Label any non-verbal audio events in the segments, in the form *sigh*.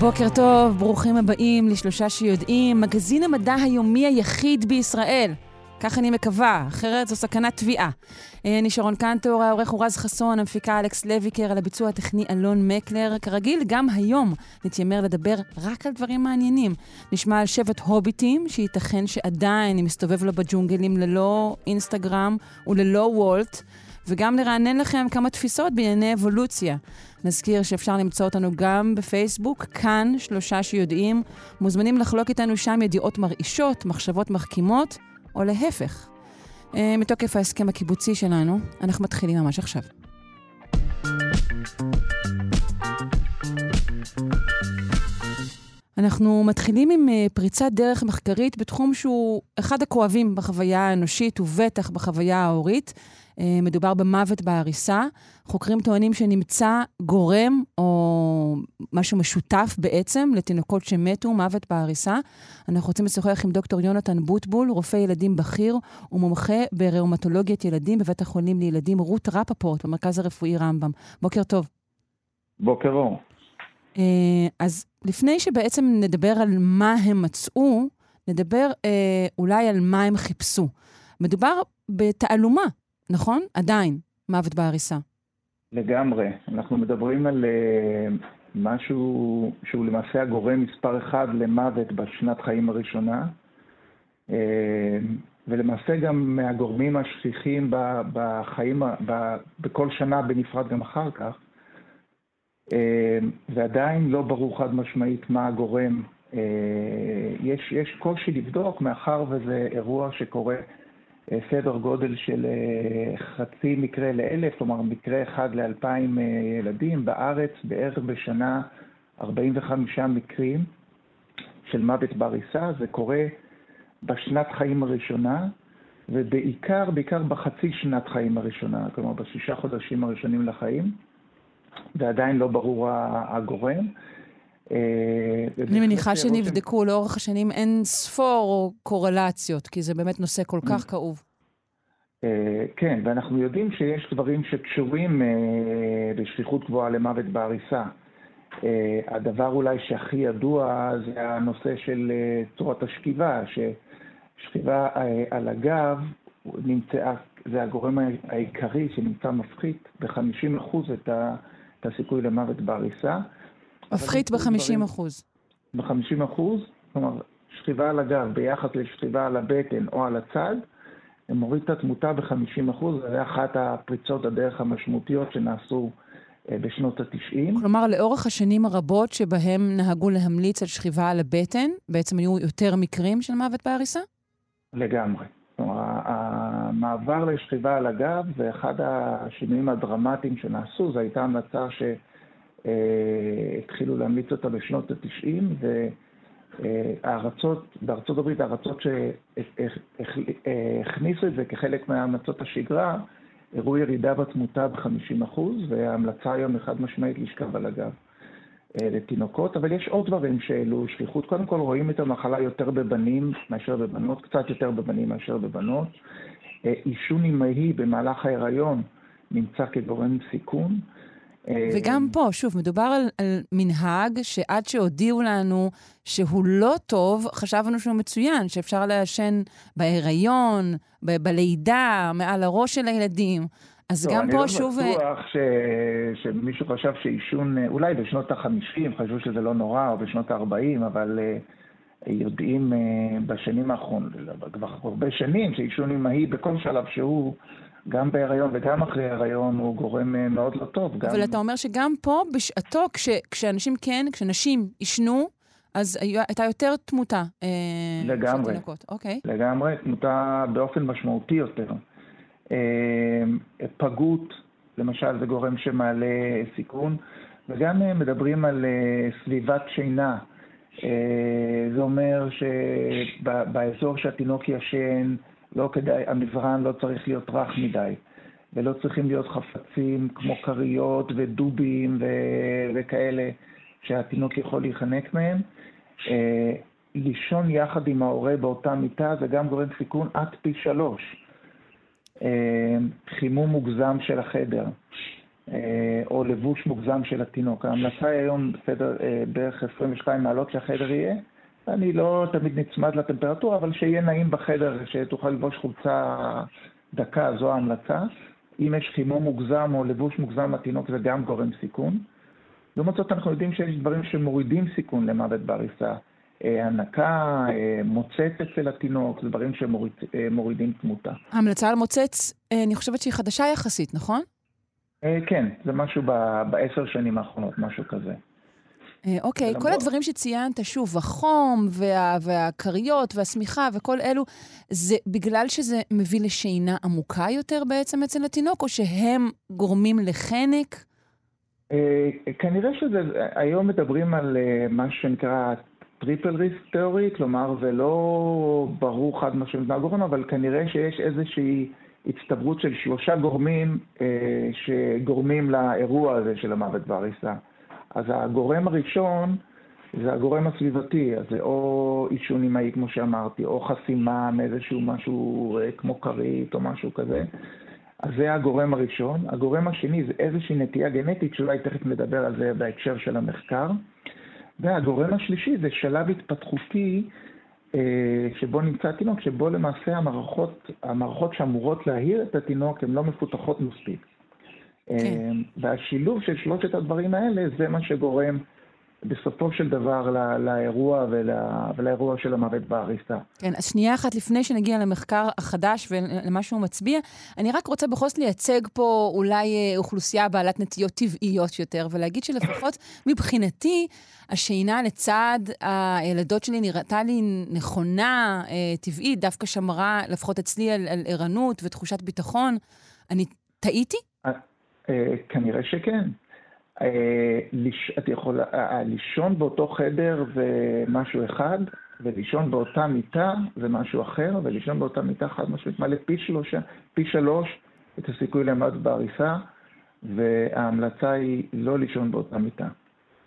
בוקר טוב, ברוכים הבאים לשלושה שיודעים, מגזין המדע היומי היחיד בישראל. כך אני מקווה, אחרת זו סכנת תביעה. אה, אני שרון קנטור, העורך הוא רז חסון, המפיקה אלכס לויקר, על הביצוע הטכני אלון מקלר. כרגיל, גם היום נתיימר לדבר רק על דברים מעניינים. נשמע על שבט הוביטים, שייתכן שעדיין מסתובב לו בג'ונגלים ללא אינסטגרם וללא וולט. וגם לרענן לכם כמה תפיסות בענייני אבולוציה. נזכיר שאפשר למצוא אותנו גם בפייסבוק, כאן שלושה שיודעים. מוזמנים לחלוק איתנו שם ידיעות מרעישות, מחשבות מחכימות, או להפך. אה, מתוקף ההסכם הקיבוצי שלנו, אנחנו מתחילים ממש עכשיו. אנחנו מתחילים עם אה, פריצת דרך מחקרית בתחום שהוא אחד הכואבים בחוויה האנושית ובטח בחוויה ההורית. אה, מדובר במוות בעריסה. חוקרים טוענים שנמצא גורם או משהו משותף בעצם לתינוקות שמתו, מוות בעריסה. אנחנו רוצים לשוחח עם דוקטור יונתן בוטבול, רופא ילדים בכיר ומומחה בראומטולוגיית ילדים בבית החולים לילדים רות רפפורט במרכז הרפואי רמב"ם. בוקר טוב. בוקר אור. אה, אז לפני שבעצם נדבר על מה הם מצאו, נדבר אה, אולי על מה הם חיפשו. מדובר בתעלומה, נכון? עדיין, מוות בעריסה. לגמרי. אנחנו מדברים על uh, משהו שהוא למעשה הגורם מספר אחד למוות בשנת חיים הראשונה, uh, ולמעשה גם מהגורמים השכיחים בחיים, ב, בכל שנה בנפרד גם אחר כך. Uh, ועדיין לא ברור חד משמעית מה הגורם. Uh, יש, יש קושי לבדוק, מאחר וזה אירוע שקורה סדר גודל של אה, חצי מקרה לאלף, כלומר מקרה אחד לאלפיים אה, ילדים. בארץ בערך בשנה 45 מקרים של מוות בעריסה, זה קורה בשנת חיים הראשונה, ובעיקר, בעיקר בחצי שנת חיים הראשונה, כלומר בשישה חודשים הראשונים לחיים, ועדיין לא ברור הגורם. אני מניחה שנבדקו לאורך השנים אין ספור קורלציות, כי זה באמת נושא כל כך כאוב. אה, כן, ואנחנו יודעים שיש דברים שקשורים אה, בשכיחות גבוהה למוות בעריסה. אה, הדבר אולי שהכי ידוע זה הנושא של צורת השכיבה, ששכיבה על הגב נמצאה, זה הגורם העיקרי שנמצא מפחית ב-50% את הסיכוי למוות בעריסה. מפחית ב-50%. ב-50%, כלומר, שכיבה על הגב ביחס לשכיבה על הבטן או על הצד, מוריד את התמותה ב-50%, זו הייתה אחת הפריצות הדרך המשמעותיות שנעשו אה, בשנות ה-90. כלומר, לאורך השנים הרבות שבהם נהגו להמליץ על שכיבה על הבטן, בעצם היו יותר מקרים של מוות בעריסה? לגמרי. כלומר, המעבר לשכיבה על הגב זה אחד השינויים הדרמטיים שנעשו, זו הייתה המלצה אה, להמליץ אותה בשנות ה-90, הארצות, בארצות הברית, הארצות שהכניסו את זה כחלק מהמלצות השגרה, הראו ירידה בתמותה ב-50%, וההמלצה היום היא חד משמעית לשכב על הגב אה, לתינוקות, אבל יש עוד דברים שהעלו שכיחות. קודם כל רואים את המחלה יותר בבנים מאשר בבנות, קצת יותר בבנים מאשר בבנות. אה, עישון אימהי במהלך ההיריון נמצא כגורם סיכון. וגם פה, שוב, מדובר על, על מנהג שעד שהודיעו לנו שהוא לא טוב, חשבנו שהוא מצוין, שאפשר לעשן בהיריון, ב- בלידה, מעל הראש של הילדים. אז לא, גם פה לא שוב... אני לא בטוח ש... שמישהו חשב שעישון, אולי בשנות ה-50 חשבו שזה לא נורא, או בשנות ה-40, אבל uh, יודעים uh, בשנים האחרונות, כבר הרבה שנים, שעישון אמהי בכל שלב שהוא... גם בהיריון וגם אחרי הריון הוא גורם אה, מאוד לא טוב. גם... אבל אתה אומר שגם פה, בשעתו, כש, כשאנשים כן, כשנשים עישנו, אז הייתה יותר תמותה אה, לגמרי. של תינוקות. אוקיי. לגמרי, תמותה באופן משמעותי יותר. אה, פגות, למשל, זה גורם שמעלה סיכון, וגם מדברים על סביבת שינה. זה אומר שבאזור שהתינוק ישן, לא כדאי, המזרן לא צריך להיות רך מדי, ולא צריכים להיות חפצים כמו כריות ודובים ו- וכאלה שהתינוק יכול להיחנק מהם. לישון יחד עם ההורה באותה מיטה זה גם גורם סיכון עד פי שלוש. אה, חימום מוגזם של החדר, אה, או לבוש מוגזם של התינוק. ההמלצה היא היום בסדר אה, בערך 22 מעלות שהחדר יהיה. אני לא תמיד נצמד לטמפרטורה, אבל שיהיה נעים בחדר, שתוכל ללבוש חולצה דקה, זו ההמלצה. אם יש חימום מוגזם או לבוש מוגזם לתינוק זה גם גורם סיכון. לעומת זאת אנחנו יודעים שיש דברים שמורידים סיכון למוות בעריסה. אה, הנקה, אה, מוצץ אצל התינוק, זה דברים שמורידים אה, תמותה. ההמלצה על מוצץ, אני חושבת שהיא חדשה יחסית, נכון? כן, זה משהו בעשר שנים האחרונות, משהו כזה. אוקיי, כל הדברים שציינת, שוב, החום וה, והכריות והשמיכה וכל אלו, זה בגלל שזה מביא לשינה עמוקה יותר בעצם אצל התינוק, או שהם גורמים לחנק? כנראה שזה, היום מדברים על מה שנקרא triple risk theory, כלומר זה לא ברור חד משמעית מה הגורם, אבל כנראה שיש איזושהי הצטברות של שלושה גורמים אה, שגורמים לאירוע הזה של המוות בעריסה. אז הגורם הראשון זה הגורם הסביבתי, אז זה או עישון אמאי כמו שאמרתי, או חסימה מאיזשהו משהו אה, כמו כרית או משהו כזה. אז זה הגורם הראשון. הגורם השני זה איזושהי נטייה גנטית, שאולי תכף נדבר על זה בהקשר של המחקר. והגורם השלישי זה שלב התפתחותי אה, שבו נמצא התינוק, שבו למעשה המערכות, המערכות שאמורות להעיר את התינוק הן לא מפותחות מספיק. כן. אה, והשילוב של שלושת הדברים האלה זה מה שגורם בסופו של דבר לא, לאירוע ול, ולאירוע של המוות בעריסה. כן, אז שנייה אחת לפני שנגיע למחקר החדש ולמה שהוא מצביע, אני רק רוצה בכל זאת לייצג פה אולי אה, אוכלוסייה בעלת נטיות טבעיות יותר, ולהגיד שלפחות *laughs* מבחינתי, השינה לצד הילדות שלי נראתה לי נכונה, אה, טבעית, דווקא שמרה, לפחות אצלי, על, על ערנות ותחושת ביטחון. אני טעיתי? אה, כנראה שכן. אה, את יכולה, אה, לישון באותו חדר זה משהו אחד, ולישון באותה מיטה זה משהו אחר, ולישון באותה מיטה חד משמעית מעלה פי שלושה, פי שלוש את הסיכוי למוות בעריסה, וההמלצה היא לא לישון באותה מיטה.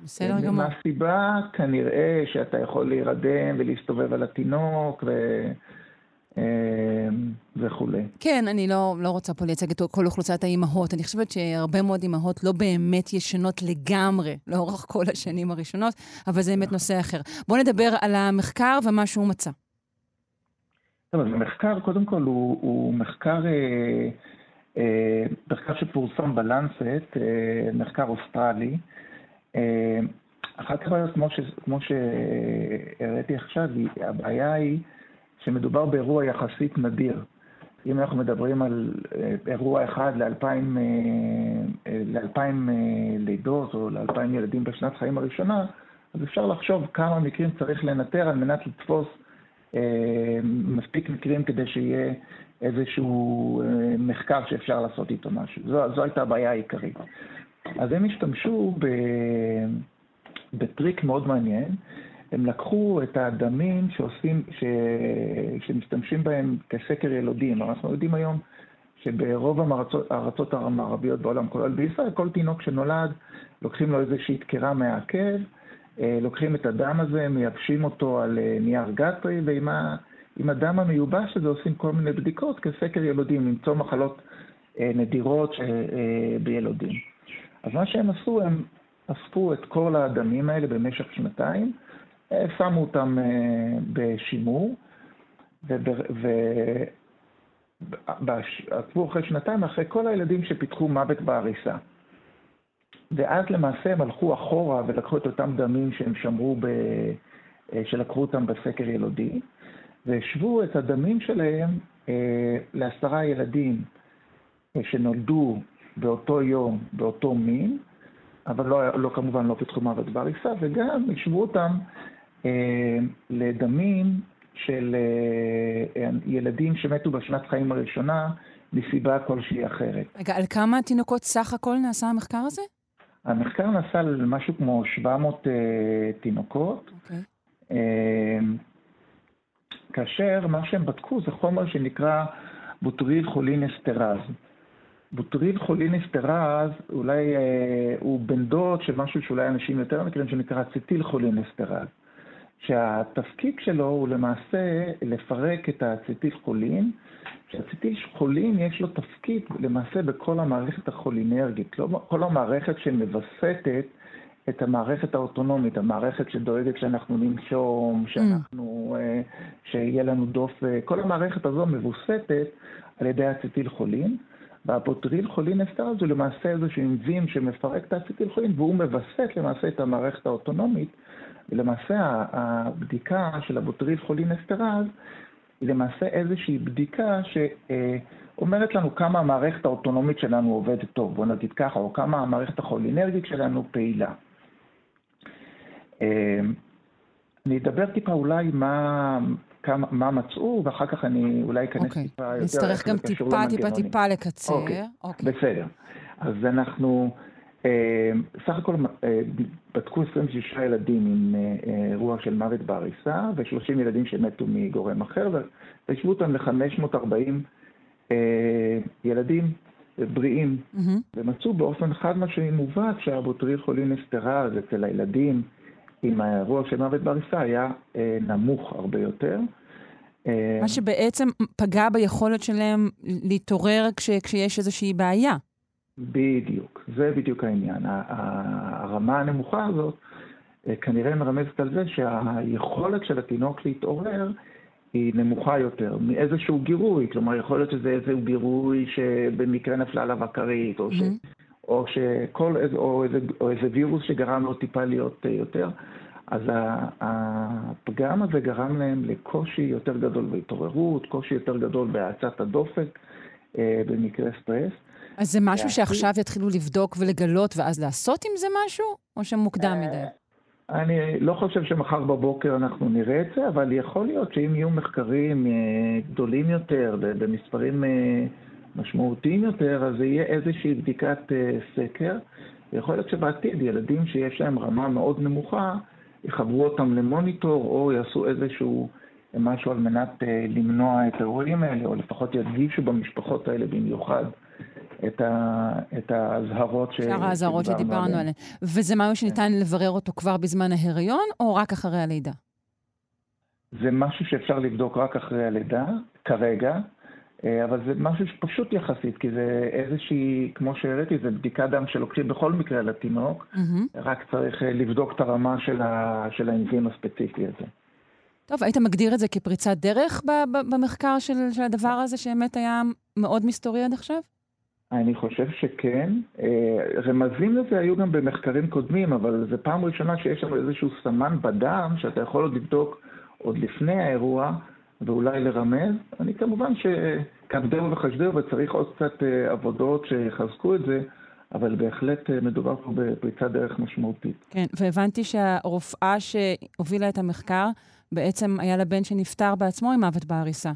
בסדר גמור. מהסיבה כנראה שאתה יכול להירדם ולהסתובב על התינוק, ו... אמ, וכולי. כן, אני לא, לא רוצה פה לייצג את כל אוכלוסיית האימהות. אני חושבת שהרבה מאוד אימהות לא באמת ישנות לגמרי לאורך כל השנים הראשונות, אבל זה באמת נושא אחר. בואו נדבר על המחקר ומה שהוא מצא. טוב, אז המחקר, קודם כל, הוא, הוא מחקר, אה, אה, מחקר שפורסם בלנסט, אה, מחקר אוסטרלי. אה, אחת הבעיות, כמו, ש, כמו שהראיתי עכשיו, הבעיה היא שמדובר באירוע יחסית נדיר. אם אנחנו מדברים על אה, אירוע אחד לאלפיים, אה, לאלפיים אה, לידות או לאלפיים ילדים בשנת חיים הראשונה, אז אפשר לחשוב כמה מקרים צריך לנטר על מנת לתפוס מספיק מקרים כדי שיהיה איזשהו מחקר שאפשר לעשות איתו משהו. זו, זו הייתה הבעיה העיקרית. אז הם השתמשו בטריק מאוד מעניין, הם לקחו את הדמים שעושים, ש... שמשתמשים בהם כסקר ילודים. אנחנו יודעים היום שברוב הארצות המערביות בעולם, כולל בישראל, כל תינוק שנולד, לוקחים לו איזושהי דקירה מהעקב, אה, לוקחים את הדם הזה, מייבשים אותו על אה, נייר גטרי, ועם ה... עם הדם המיובש הזה עושים כל מיני בדיקות כסקר ילודים, למצוא מחלות אה, נדירות בילודים. אז מה שהם עשו, הם אספו את כל הדמים האלה במשך שנתיים, שמו אותם אה, בשימור, ועקבו אחרי שנתיים אחרי כל הילדים שפיתחו מוות בעריסה. ואז למעשה הם הלכו אחורה ולקחו את אותם דמים שהם שמרו, ב... אה, שלקחו אותם בסקר ילודי, והשוו את הדמים שלהם אה, לעשרה ילדים שנולדו באותו יום, באותו מין, אבל לא, לא כמובן לא פיתחו מוות בעריסה, וגם השוו אותם אה, לדמים של אה, אה, ילדים שמתו בשנת חיים הראשונה מסיבה כלשהי אחרת. רגע, על כמה תינוקות סך הכל נעשה המחקר הזה? המחקר נעשה על משהו כמו 700 uh, תינוקות, okay. אוקיי. כאשר מה שהם בדקו זה חומר שנקרא בוטריל חולין אסטרז. בוטריל חולין אסטרז אולי אה, הוא בן דוד של משהו שאולי אנשים יותר מכירים שנקרא אציטיל חולין אסטרז. שהתפקיד שלו הוא למעשה לפרק את האציטיל חולין, שאציטיל חולין יש לו תפקיד למעשה בכל המערכת החולינרגית, לא, כל המערכת שמווסתת את המערכת האוטונומית, המערכת שדואגת שאנחנו ננשום, שאנחנו, mm. שיהיה לנו דופק, כל המערכת הזו מבוסתת על ידי אציטיל חולין. והפוטריל חולין אסטרז הוא למעשה איזשהו אנזים שמפרק את האציטיל חולין והוא מווסת למעשה את המערכת האוטונומית. ולמעשה הבדיקה של הבוטריל חולין אסטרז היא למעשה איזושהי בדיקה שאומרת לנו כמה המערכת האוטונומית שלנו עובדת טוב, בוא נגיד ככה, או כמה המערכת החולינרגית שלנו פעילה. אמ, אני אדבר טיפה אולי מה, כמה, מה מצאו, ואחר כך אני אולי אכנס okay. אוקיי. טיפה יותר... נצטרך גם טיפה, טיפה, טיפה לקצר. אוקיי, okay. אוקיי. okay. בסדר. אז אנחנו, סך הכל אה, בדקו 26 ילדים עם אה, אירוע של מוות בעריסה, ו-30 ילדים שמתו מגורם אחר, והשוו אותם ל-540 ילדים בריאים. ומצאו באופן חד משמעי מובהק שהבוטריל חולין אסטרז אצל הילדים עם האירוע של מוות בעריסה היה אה, נמוך הרבה יותר. אה, מה שבעצם פגע ביכולת שלהם להתעורר כש, כשיש איזושהי בעיה. בדיוק, זה בדיוק העניין. הרמה הנמוכה הזאת אה, כנראה מרמזת על זה שהיכולת של התינוק להתעורר היא נמוכה יותר מאיזשהו גירוי, כלומר יכול להיות שזה איזשהו גירוי שבמקרה נפלה עליו הכרית, או, mm-hmm. או, שכל, או, איזה, או איזה וירוס שגרם לו טיפה להיות יותר. אז הפגם הזה גרם להם לקושי יותר גדול בהתעוררות, קושי יותר גדול בהאצת הדופק אה, במקרה סטרס. אז זה משהו שעכשיו יתחילו לבדוק ולגלות ואז לעשות עם זה משהו, או שמוקדם מדי? אה, אני לא חושב שמחר בבוקר אנחנו נראה את זה, אבל יכול להיות שאם יהיו מחקרים אה, גדולים יותר, במספרים משמעותיים יותר, אז זה יהיה איזושהי בדיקת סקר. ויכול להיות שבעתיד ילדים שיש להם רמה מאוד נמוכה, יחברו אותם למוניטור או יעשו איזשהו משהו על מנת אה, למנוע את האירועים האלה, או לפחות ידגישו במשפחות האלה במיוחד את, ה, את האזהרות ש... שאר האזהרות שדיברנו עליהן. וזה משהו שניתן כן. לברר אותו כבר בזמן ההיריון, או רק אחרי הלידה? זה משהו שאפשר לבדוק רק אחרי הלידה, כרגע. אה, אבל זה משהו שפשוט יחסית, כי זה איזושהי, כמו שהראיתי, זה בדיקת דם שלוקחים בכל מקרה לתינוק, mm-hmm. רק צריך אה, לבדוק את הרמה של, ה, של האנזים הספציפי הזה. טוב, היית מגדיר את זה כפריצת דרך במחקר של, של הדבר הזה, שבאמת היה מאוד מסתורי עד עכשיו? אני חושב שכן. אה, רמזים לזה היו גם במחקרים קודמים, אבל זו פעם ראשונה שיש שם איזשהו סמן בדם שאתה יכול עוד לבדוק עוד לפני האירוע, ואולי לרמז. אני כמובן שכבדהו וחשדהו וצריך עוד קצת אה, עבודות שיחזקו את זה, אבל בהחלט אה, מדובר פה בפריצת דרך משמעותית. כן, והבנתי שהרופאה שהובילה את המחקר, בעצם היה לה בן שנפטר בעצמו עם מוות בעריסה.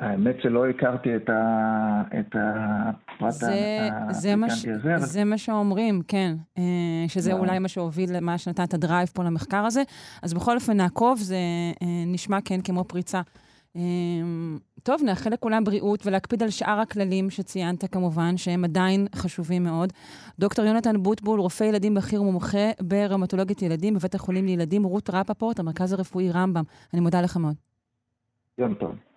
האמת שלא הכרתי את, ה, את הפרט הפיקנטי הזה. זה מה שאומרים, כן. אה, שזה אולי מה שהוביל, מה שנתן את הדרייב פה למחקר הזה. אז בכל אופן, נעקוב, זה אה, נשמע כן כמו פריצה. טוב, נאחל לכולם בריאות ולהקפיד על שאר הכללים שציינת כמובן, שהם עדיין חשובים מאוד. דוקטור יונתן בוטבול, רופא ילדים בכיר ומומחה ברמטולוגית ילדים בבית החולים לילדים, רות רפפורט, המרכז הרפואי רמב"ם. אני מודה לך מאוד. יום טוב.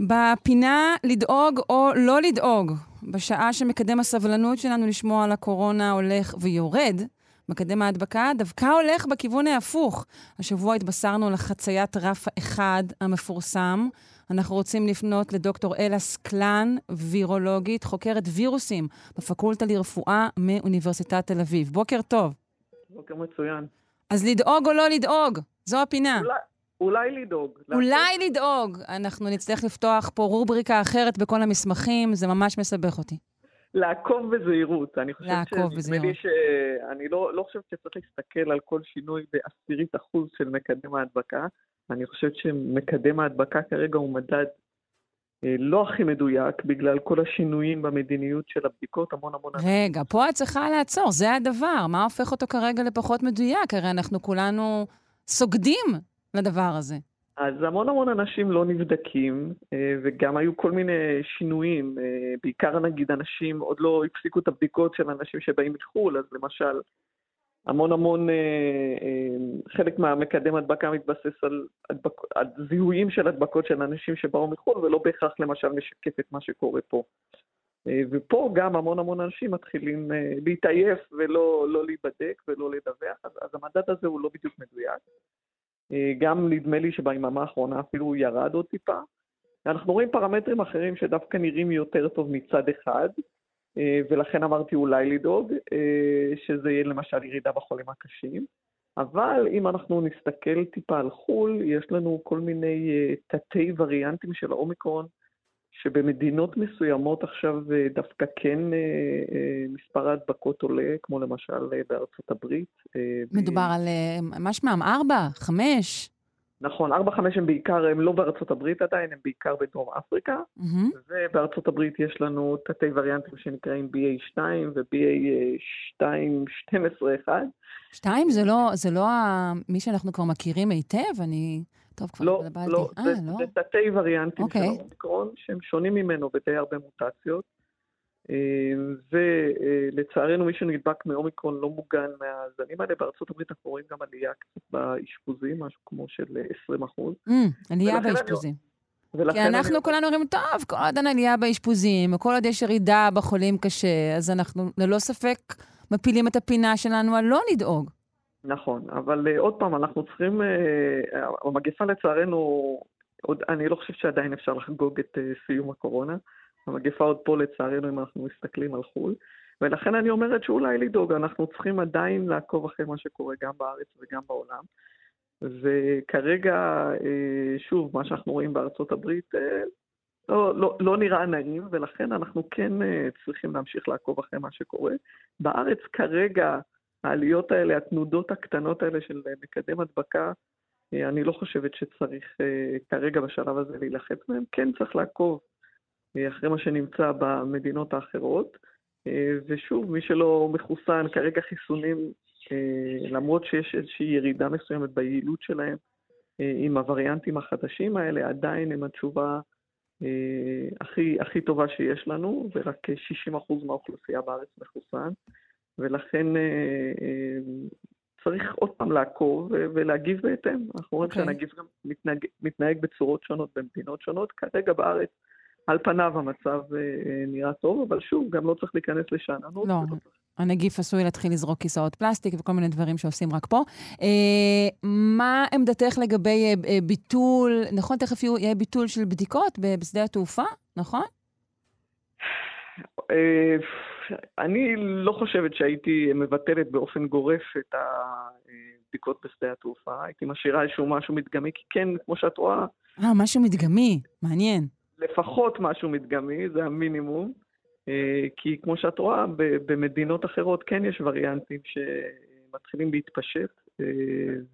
בפינה לדאוג או לא לדאוג, בשעה שמקדם הסבלנות שלנו לשמוע על הקורונה הולך ויורד, מקדם ההדבקה דווקא הולך בכיוון ההפוך. השבוע התבשרנו על חציית רף האחד המפורסם. אנחנו רוצים לפנות לדוקטור אלה סקלן, וירולוגית, חוקרת וירוסים בפקולטה לרפואה מאוניברסיטת תל אביב. בוקר טוב. בוקר מצוין. אז לדאוג או לא לדאוג? זו הפינה. אולי, אולי לדאוג. אולי לדאוג. אנחנו נצטרך לפתוח פה רובריקה אחרת בכל המסמכים, זה ממש מסבך אותי. לעקוב בזהירות. אני חושבת לעקוב בזהירות. ש... אני לא, לא חושבת שצריך להסתכל על כל שינוי בעשירית אחוז של מקדם ההדבקה. אני חושבת שמקדם ההדבקה כרגע הוא מדד לא הכי מדויק בגלל כל השינויים במדיניות של הבדיקות, המון המון... רגע, פה את צריכה לעצור, זה הדבר. מה הופך אותו כרגע לפחות מדויק? הרי אנחנו כולנו סוגדים לדבר הזה. אז המון המון אנשים לא נבדקים, אה, וגם היו כל מיני שינויים. אה, בעיקר נגיד אנשים עוד לא הפסיקו את הבדיקות של אנשים שבאים מחו"ל, אז למשל, המון המון, חלק מהמקדם הדבקה מתבסס על, הדבק, על זיהויים של הדבקות של אנשים שבאו מחו"ל, ולא בהכרח למשל משקף את מה שקורה פה. ופה גם המון המון אנשים מתחילים להתעייף ולא לא להיבדק ולא לדווח, אז, אז המדד הזה הוא לא בדיוק מדויק. גם נדמה לי שביממה האחרונה אפילו הוא ירד עוד טיפה. אנחנו רואים פרמטרים אחרים שדווקא נראים יותר טוב מצד אחד, ולכן אמרתי אולי לדאוג, שזה יהיה למשל ירידה בחולים הקשים. אבל אם אנחנו נסתכל טיפה על חו"ל, יש לנו כל מיני תתי וריאנטים של האומיקרון, שבמדינות מסוימות עכשיו דווקא כן מספר ההדבקות עולה, כמו למשל בארצות הברית. מדובר על, מה שמם, ארבע, חמש? נכון, ארבע, חמש הם בעיקר, הם לא בארצות הברית עדיין, הם בעיקר בדרום אפריקה. Mm-hmm. ובארצות הברית יש לנו תתי וריאנטים שנקראים BA2 ו-BA2-12-1. 2 זה לא, זה לא מי שאנחנו כבר מכירים היטב? אני... טוב, כבר לא, התבלבלתי. לא, 아, זה, לא, זה תתי וריאנטים okay. של אוקיי. האומיקרון, שהם שונים ממנו בדי הרבה מוטציות. ולצערנו מי שנדבק מאומיקרון לא מוגן מהזנים האלה. בארצות הברית אנחנו רואים גם עלייה קצת באשפוזים, משהו כמו של 20 אחוז. Mm, עלייה באשפוזים. כי אנחנו אני... כולנו אומרים, טוב, כל עוד אין עלייה באשפוזים, כל עוד יש ירידה בחולים קשה, אז אנחנו ללא ספק מפילים את הפינה שלנו על לא לדאוג. נכון, אבל uh, עוד פעם, אנחנו צריכים, uh, המגפה לצערנו, עוד, אני לא חושב שעדיין אפשר לחגוג את uh, סיום הקורונה. המגפה עוד פה לצערנו אם אנחנו מסתכלים על חו"ל, ולכן אני אומרת שאולי לדאוג, אנחנו צריכים עדיין לעקוב אחרי מה שקורה גם בארץ וגם בעולם. וכרגע, אה, שוב, מה שאנחנו רואים בארצות הברית אה, לא, לא, לא נראה נעים, ולכן אנחנו כן אה, צריכים להמשיך לעקוב אחרי מה שקורה. בארץ כרגע, העליות האלה, התנודות הקטנות האלה של מקדם הדבקה, אני לא חושבת שצריך כרגע בשלב הזה להילחץ מהם. כן צריך לעקוב אחרי מה שנמצא במדינות האחרות. אה, ושוב, מי שלא מחוסן, כרגע חיסונים, אה, למרות שיש איזושהי ירידה מסוימת ביעילות שלהם אה, עם הווריאנטים החדשים האלה, עדיין הם התשובה הכי, הכי טובה שיש לנו, ורק 60% מהאוכלוסייה בארץ מחוסן, ולכן צריך עוד פעם לעקוב ולהגיב בהתאם. אנחנו רואים okay. אוקיי. שהנגיף גם מתנהג, מתנהג בצורות שונות במדינות שונות. כרגע בארץ על פניו המצב אה, נראה טוב, אבל שוב, גם לא צריך להיכנס לשאננות. לא, הנגיף עשוי להתחיל לזרוק כיסאות פלסטיק וכל מיני דברים שעושים רק פה. אה, מה עמדתך לגבי אה, אה, ביטול, נכון, תכף יהיה ביטול של בדיקות בשדה התעופה, נכון? אה, אני לא חושבת שהייתי מבטלת באופן גורף את הבדיקות בשדה התעופה. הייתי משאירה איזשהו משהו מדגמי, כי כן, כמו שאת רואה... אה, משהו מדגמי, מעניין. לפחות משהו מדגמי, זה המינימום, אה, כי כמו שאת רואה, במדינות אחרות כן יש וריאנטים שמתחילים להתפשט, אה,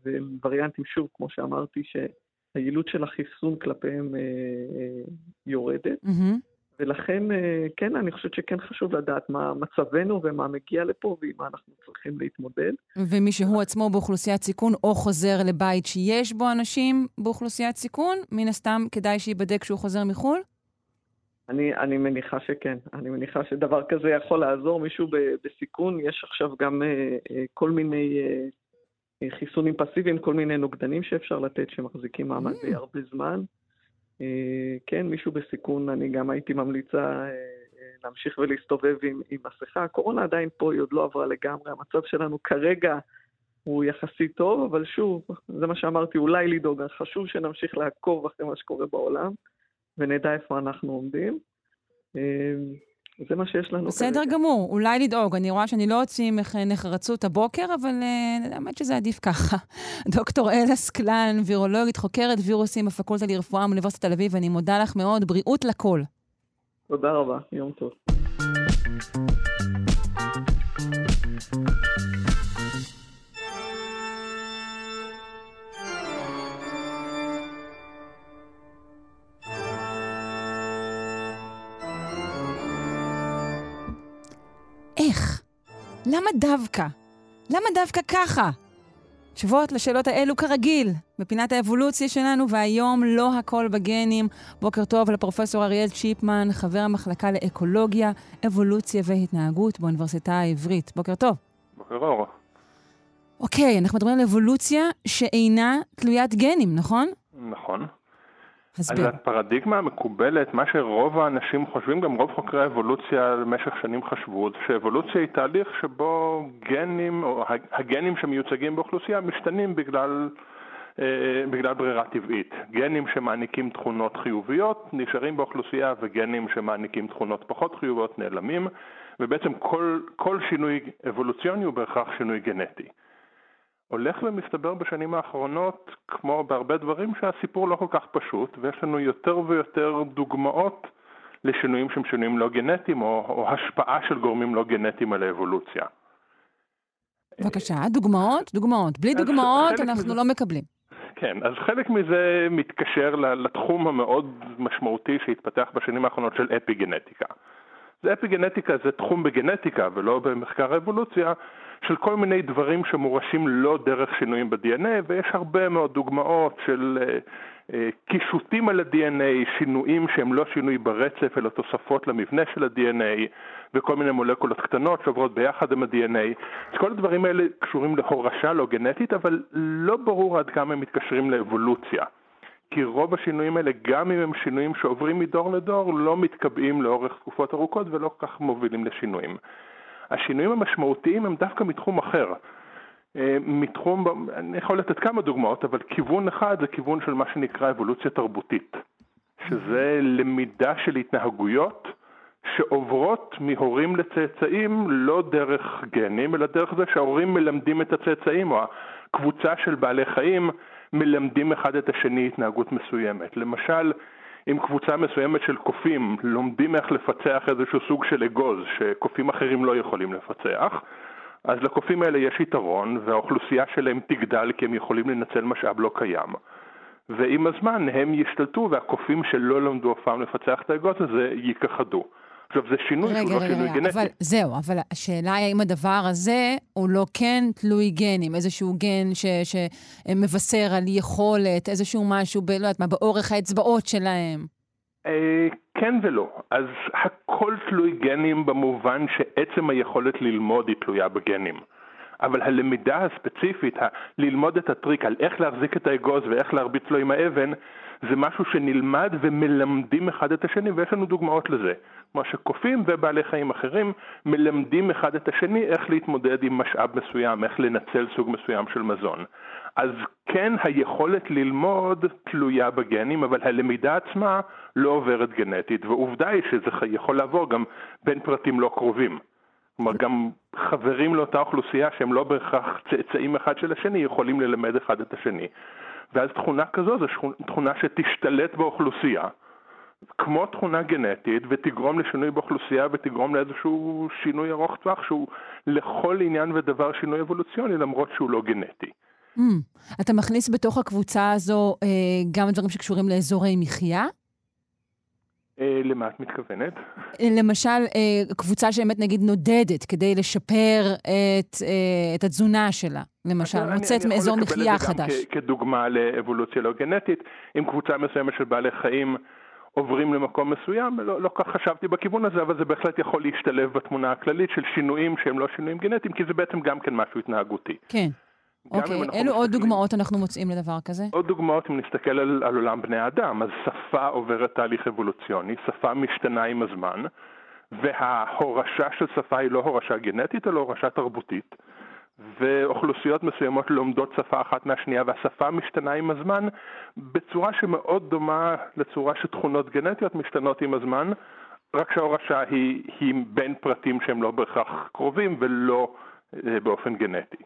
והם וריאנטים, שוב, כמו שאמרתי, שהיעילות של החיסון כלפיהם אה, יורדת. Mm-hmm. ולכן, כן, אני חושבת שכן חשוב לדעת מה מצבנו ומה מגיע לפה ועם מה אנחנו צריכים להתמודד. ומי שהוא עצמו באוכלוסיית סיכון, או חוזר לבית שיש בו אנשים באוכלוסיית סיכון, מן הסתם כדאי שייבדק כשהוא חוזר מחו"ל? אני, אני מניחה שכן. אני מניחה שדבר כזה יכול לעזור. מישהו ב, בסיכון, יש עכשיו גם אה, אה, כל מיני אה, חיסונים פסיביים, כל מיני נוגדנים שאפשר לתת שמחזיקים מעמד mm. הרבה זמן. אה, כן, מישהו בסיכון, אני גם הייתי ממליצה אה, אה, להמשיך ולהסתובב עם, עם מסכה. הקורונה עדיין פה, היא עוד לא עברה לגמרי. המצב שלנו כרגע הוא יחסית טוב, אבל שוב, זה מה שאמרתי, אולי לדאוג. חשוב שנמשיך לעקוב אחרי מה שקורה בעולם, ונדע איפה אנחנו עומדים. זה מה שיש לנו בסדר כרגע. גמור, אולי לדאוג. אני רואה שאני לא אוציא ממך נחרצות הבוקר, אבל uh, האמת שזה עדיף ככה. *laughs* דוקטור אלה סקלן, וירולוגית, חוקרת וירוסים בפקולטה לרפואה מאוניברסיטת תל אביב, אני מודה לך מאוד. בריאות לכל. תודה רבה, יום טוב. איך? למה דווקא? למה דווקא ככה? תשובות לשאלות האלו כרגיל, בפינת האבולוציה שלנו, והיום לא הכל בגנים. בוקר טוב לפרופסור אריאל צ'יפמן, חבר המחלקה לאקולוגיה, אבולוציה והתנהגות באוניברסיטה העברית. בוקר טוב. בוקר אור. אוקיי, אנחנו מדברים על אבולוציה שאינה תלוית גנים, נכון? נכון. הסבר. אז הפרדיגמה המקובלת, מה שרוב האנשים חושבים, גם רוב חוקרי האבולוציה במשך שנים חשבו, שאבולוציה היא תהליך שבו גנים, או הגנים שמיוצגים באוכלוסייה, משתנים בגלל, אה, בגלל ברירה טבעית. גנים שמעניקים תכונות חיוביות נשארים באוכלוסייה, וגנים שמעניקים תכונות פחות חיוביות נעלמים, ובעצם כל, כל שינוי אבולוציוני הוא בהכרח שינוי גנטי. הולך ומסתבר בשנים האחרונות, כמו בהרבה דברים, שהסיפור לא כל כך פשוט, ויש לנו יותר ויותר דוגמאות לשינויים שהם שינויים לא גנטיים, או, או השפעה של גורמים לא גנטיים על האבולוציה. בבקשה, דוגמאות? דוגמאות. בלי דוגמאות אנחנו מזה- לא מקבלים. כן, אז חלק מזה מתקשר לתחום המאוד משמעותי שהתפתח בשנים האחרונות של אפיגנטיקה. זה אפיגנטיקה זה תחום בגנטיקה ולא במחקר האבולוציה של כל מיני דברים שמורשים לא דרך שינויים ב-DNA ויש הרבה מאוד דוגמאות של אה, אה, קישוטים על ה-DNA, שינויים שהם לא שינוי ברצף אלא תוספות למבנה של ה-DNA וכל מיני מולקולות קטנות שעוברות ביחד עם ה-DNA. אז כל הדברים האלה קשורים להורשה לא גנטית אבל לא ברור עד כמה הם מתקשרים לאבולוציה. כי רוב השינויים האלה, גם אם הם שינויים שעוברים מדור לדור, לא מתקבעים לאורך תקופות ארוכות ולא כל כך מובילים לשינויים. השינויים המשמעותיים הם דווקא מתחום אחר. אה, מתחום, אני יכול לתת כמה דוגמאות, אבל כיוון אחד זה כיוון של מה שנקרא אבולוציה תרבותית, שזה למידה של התנהגויות שעוברות מהורים לצאצאים לא דרך גנים, אלא דרך זה שההורים מלמדים את הצאצאים, או הקבוצה של בעלי חיים מלמדים אחד את השני התנהגות מסוימת. למשל, אם קבוצה מסוימת של קופים לומדים איך לפצח איזשהו סוג של אגוז שקופים אחרים לא יכולים לפצח, אז לקופים האלה יש יתרון והאוכלוסייה שלהם תגדל כי הם יכולים לנצל משאב לא קיים. ועם הזמן הם ישתלטו והקופים שלא למדו אף פעם לפצח את האגוז הזה ייכחדו. עכשיו זה שינוי שהוא רגע, לא רגע, שינוי רגע, גנטי. אבל זהו, אבל השאלה היא האם הדבר הזה הוא לא כן תלוי גנים, איזשהו גן ש, שמבשר על יכולת, איזשהו משהו, ב, לא יודעת מה, באורך האצבעות שלהם. אה, כן ולא. אז הכל תלוי גנים במובן שעצם היכולת ללמוד היא תלויה בגנים. אבל הלמידה הספציפית, ה- ללמוד את הטריק על איך להחזיק את האגוז ואיך להרביץ לו עם האבן, זה משהו שנלמד ומלמדים אחד את השני, ויש לנו דוגמאות לזה. כמו שקופים ובעלי חיים אחרים מלמדים אחד את השני איך להתמודד עם משאב מסוים, איך לנצל סוג מסוים של מזון. אז כן, היכולת ללמוד תלויה בגנים, אבל הלמידה עצמה לא עוברת גנטית, ועובדה היא שזה יכול לעבור גם בין פרטים לא קרובים. כלומר, גם חברים לאותה אוכלוסייה שהם לא בהכרח צאצאים אחד של השני, יכולים ללמד אחד את השני. ואז תכונה כזו זו תכונה שתשתלט באוכלוסייה, כמו תכונה גנטית, ותגרום לשינוי באוכלוסייה ותגרום לאיזשהו שינוי ארוך טווח שהוא לכל עניין ודבר שינוי אבולוציוני, למרות שהוא לא גנטי. Mm, אתה מכניס בתוך הקבוצה הזו אה, גם דברים שקשורים לאזורי מחיה? אה, למה את מתכוונת? אה, למשל, אה, קבוצה שבאמת נגיד נודדת כדי לשפר את, אה, את התזונה שלה, למשל, אני- מוצאת אני מאזור יכול לקבל את זה גם חדש. כדוגמה לאבולוציה לא גנטית. אם קבוצה מסוימת של בעלי חיים עוברים למקום מסוים, לא, לא כך חשבתי בכיוון הזה, אבל זה בהחלט יכול להשתלב בתמונה הכללית של שינויים שהם לא שינויים גנטיים, כי זה בעצם גם כן משהו התנהגותי. כן. אוקיי, אנחנו אילו עוד דוגמאות אנחנו מוצאים לדבר כזה? עוד דוגמאות אם נסתכל על, על עולם בני האדם, אז שפה עוברת תהליך אבולוציוני, שפה משתנה עם הזמן, וההורשה של שפה היא לא הורשה גנטית, אלא הורשה תרבותית. ואוכלוסיות מסוימות לומדות שפה אחת מהשנייה, והשפה משתנה עם הזמן בצורה שמאוד דומה לצורה שתכונות גנטיות משתנות עם הזמן, רק שההורשה היא, היא בין פרטים שהם לא בהכרח קרובים ולא אה, באופן גנטי.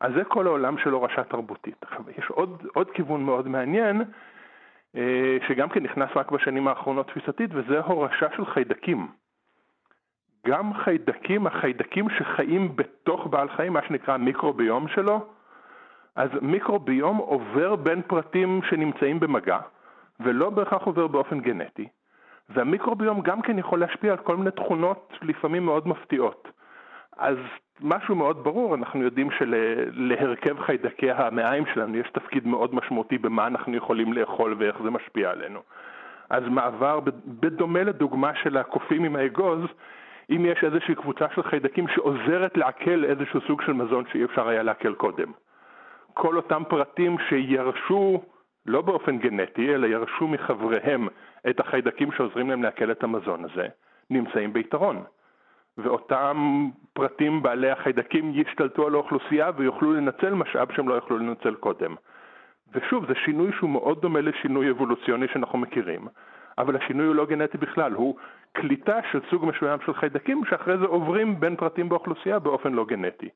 אז זה כל העולם של הורשה תרבותית. עכשיו, יש עוד, עוד כיוון מאוד מעניין, אה, שגם כן נכנס רק בשנים האחרונות תפיסתית, וזה הורשה של חיידקים. גם חיידקים, החיידקים שחיים בתוך בעל חיים, מה שנקרא המיקרוביום שלו, אז מיקרוביום עובר בין פרטים שנמצאים במגע, ולא בהכרח עובר באופן גנטי. והמיקרוביום גם כן יכול להשפיע על כל מיני תכונות לפעמים מאוד מפתיעות. אז משהו מאוד ברור, אנחנו יודעים שלהרכב חיידקי המעיים שלנו יש תפקיד מאוד משמעותי במה אנחנו יכולים לאכול ואיך זה משפיע עלינו. אז מעבר, בדומה לדוגמה של הקופים עם האגוז, אם יש איזושהי קבוצה של חיידקים שעוזרת לעכל איזשהו סוג של מזון שאי אפשר היה לעכל קודם. כל אותם פרטים שירשו, לא באופן גנטי, אלא ירשו מחבריהם את החיידקים שעוזרים להם לעכל את המזון הזה, נמצאים ביתרון. ואותם פרטים בעלי החיידקים ישתלטו על האוכלוסייה ויוכלו לנצל משאב שהם לא יכלו לנצל קודם. ושוב, זה שינוי שהוא מאוד דומה לשינוי אבולוציוני שאנחנו מכירים, אבל השינוי הוא לא גנטי בכלל, הוא קליטה של סוג מסוים של חיידקים שאחרי זה עוברים בין פרטים באוכלוסייה באופן לא גנטי.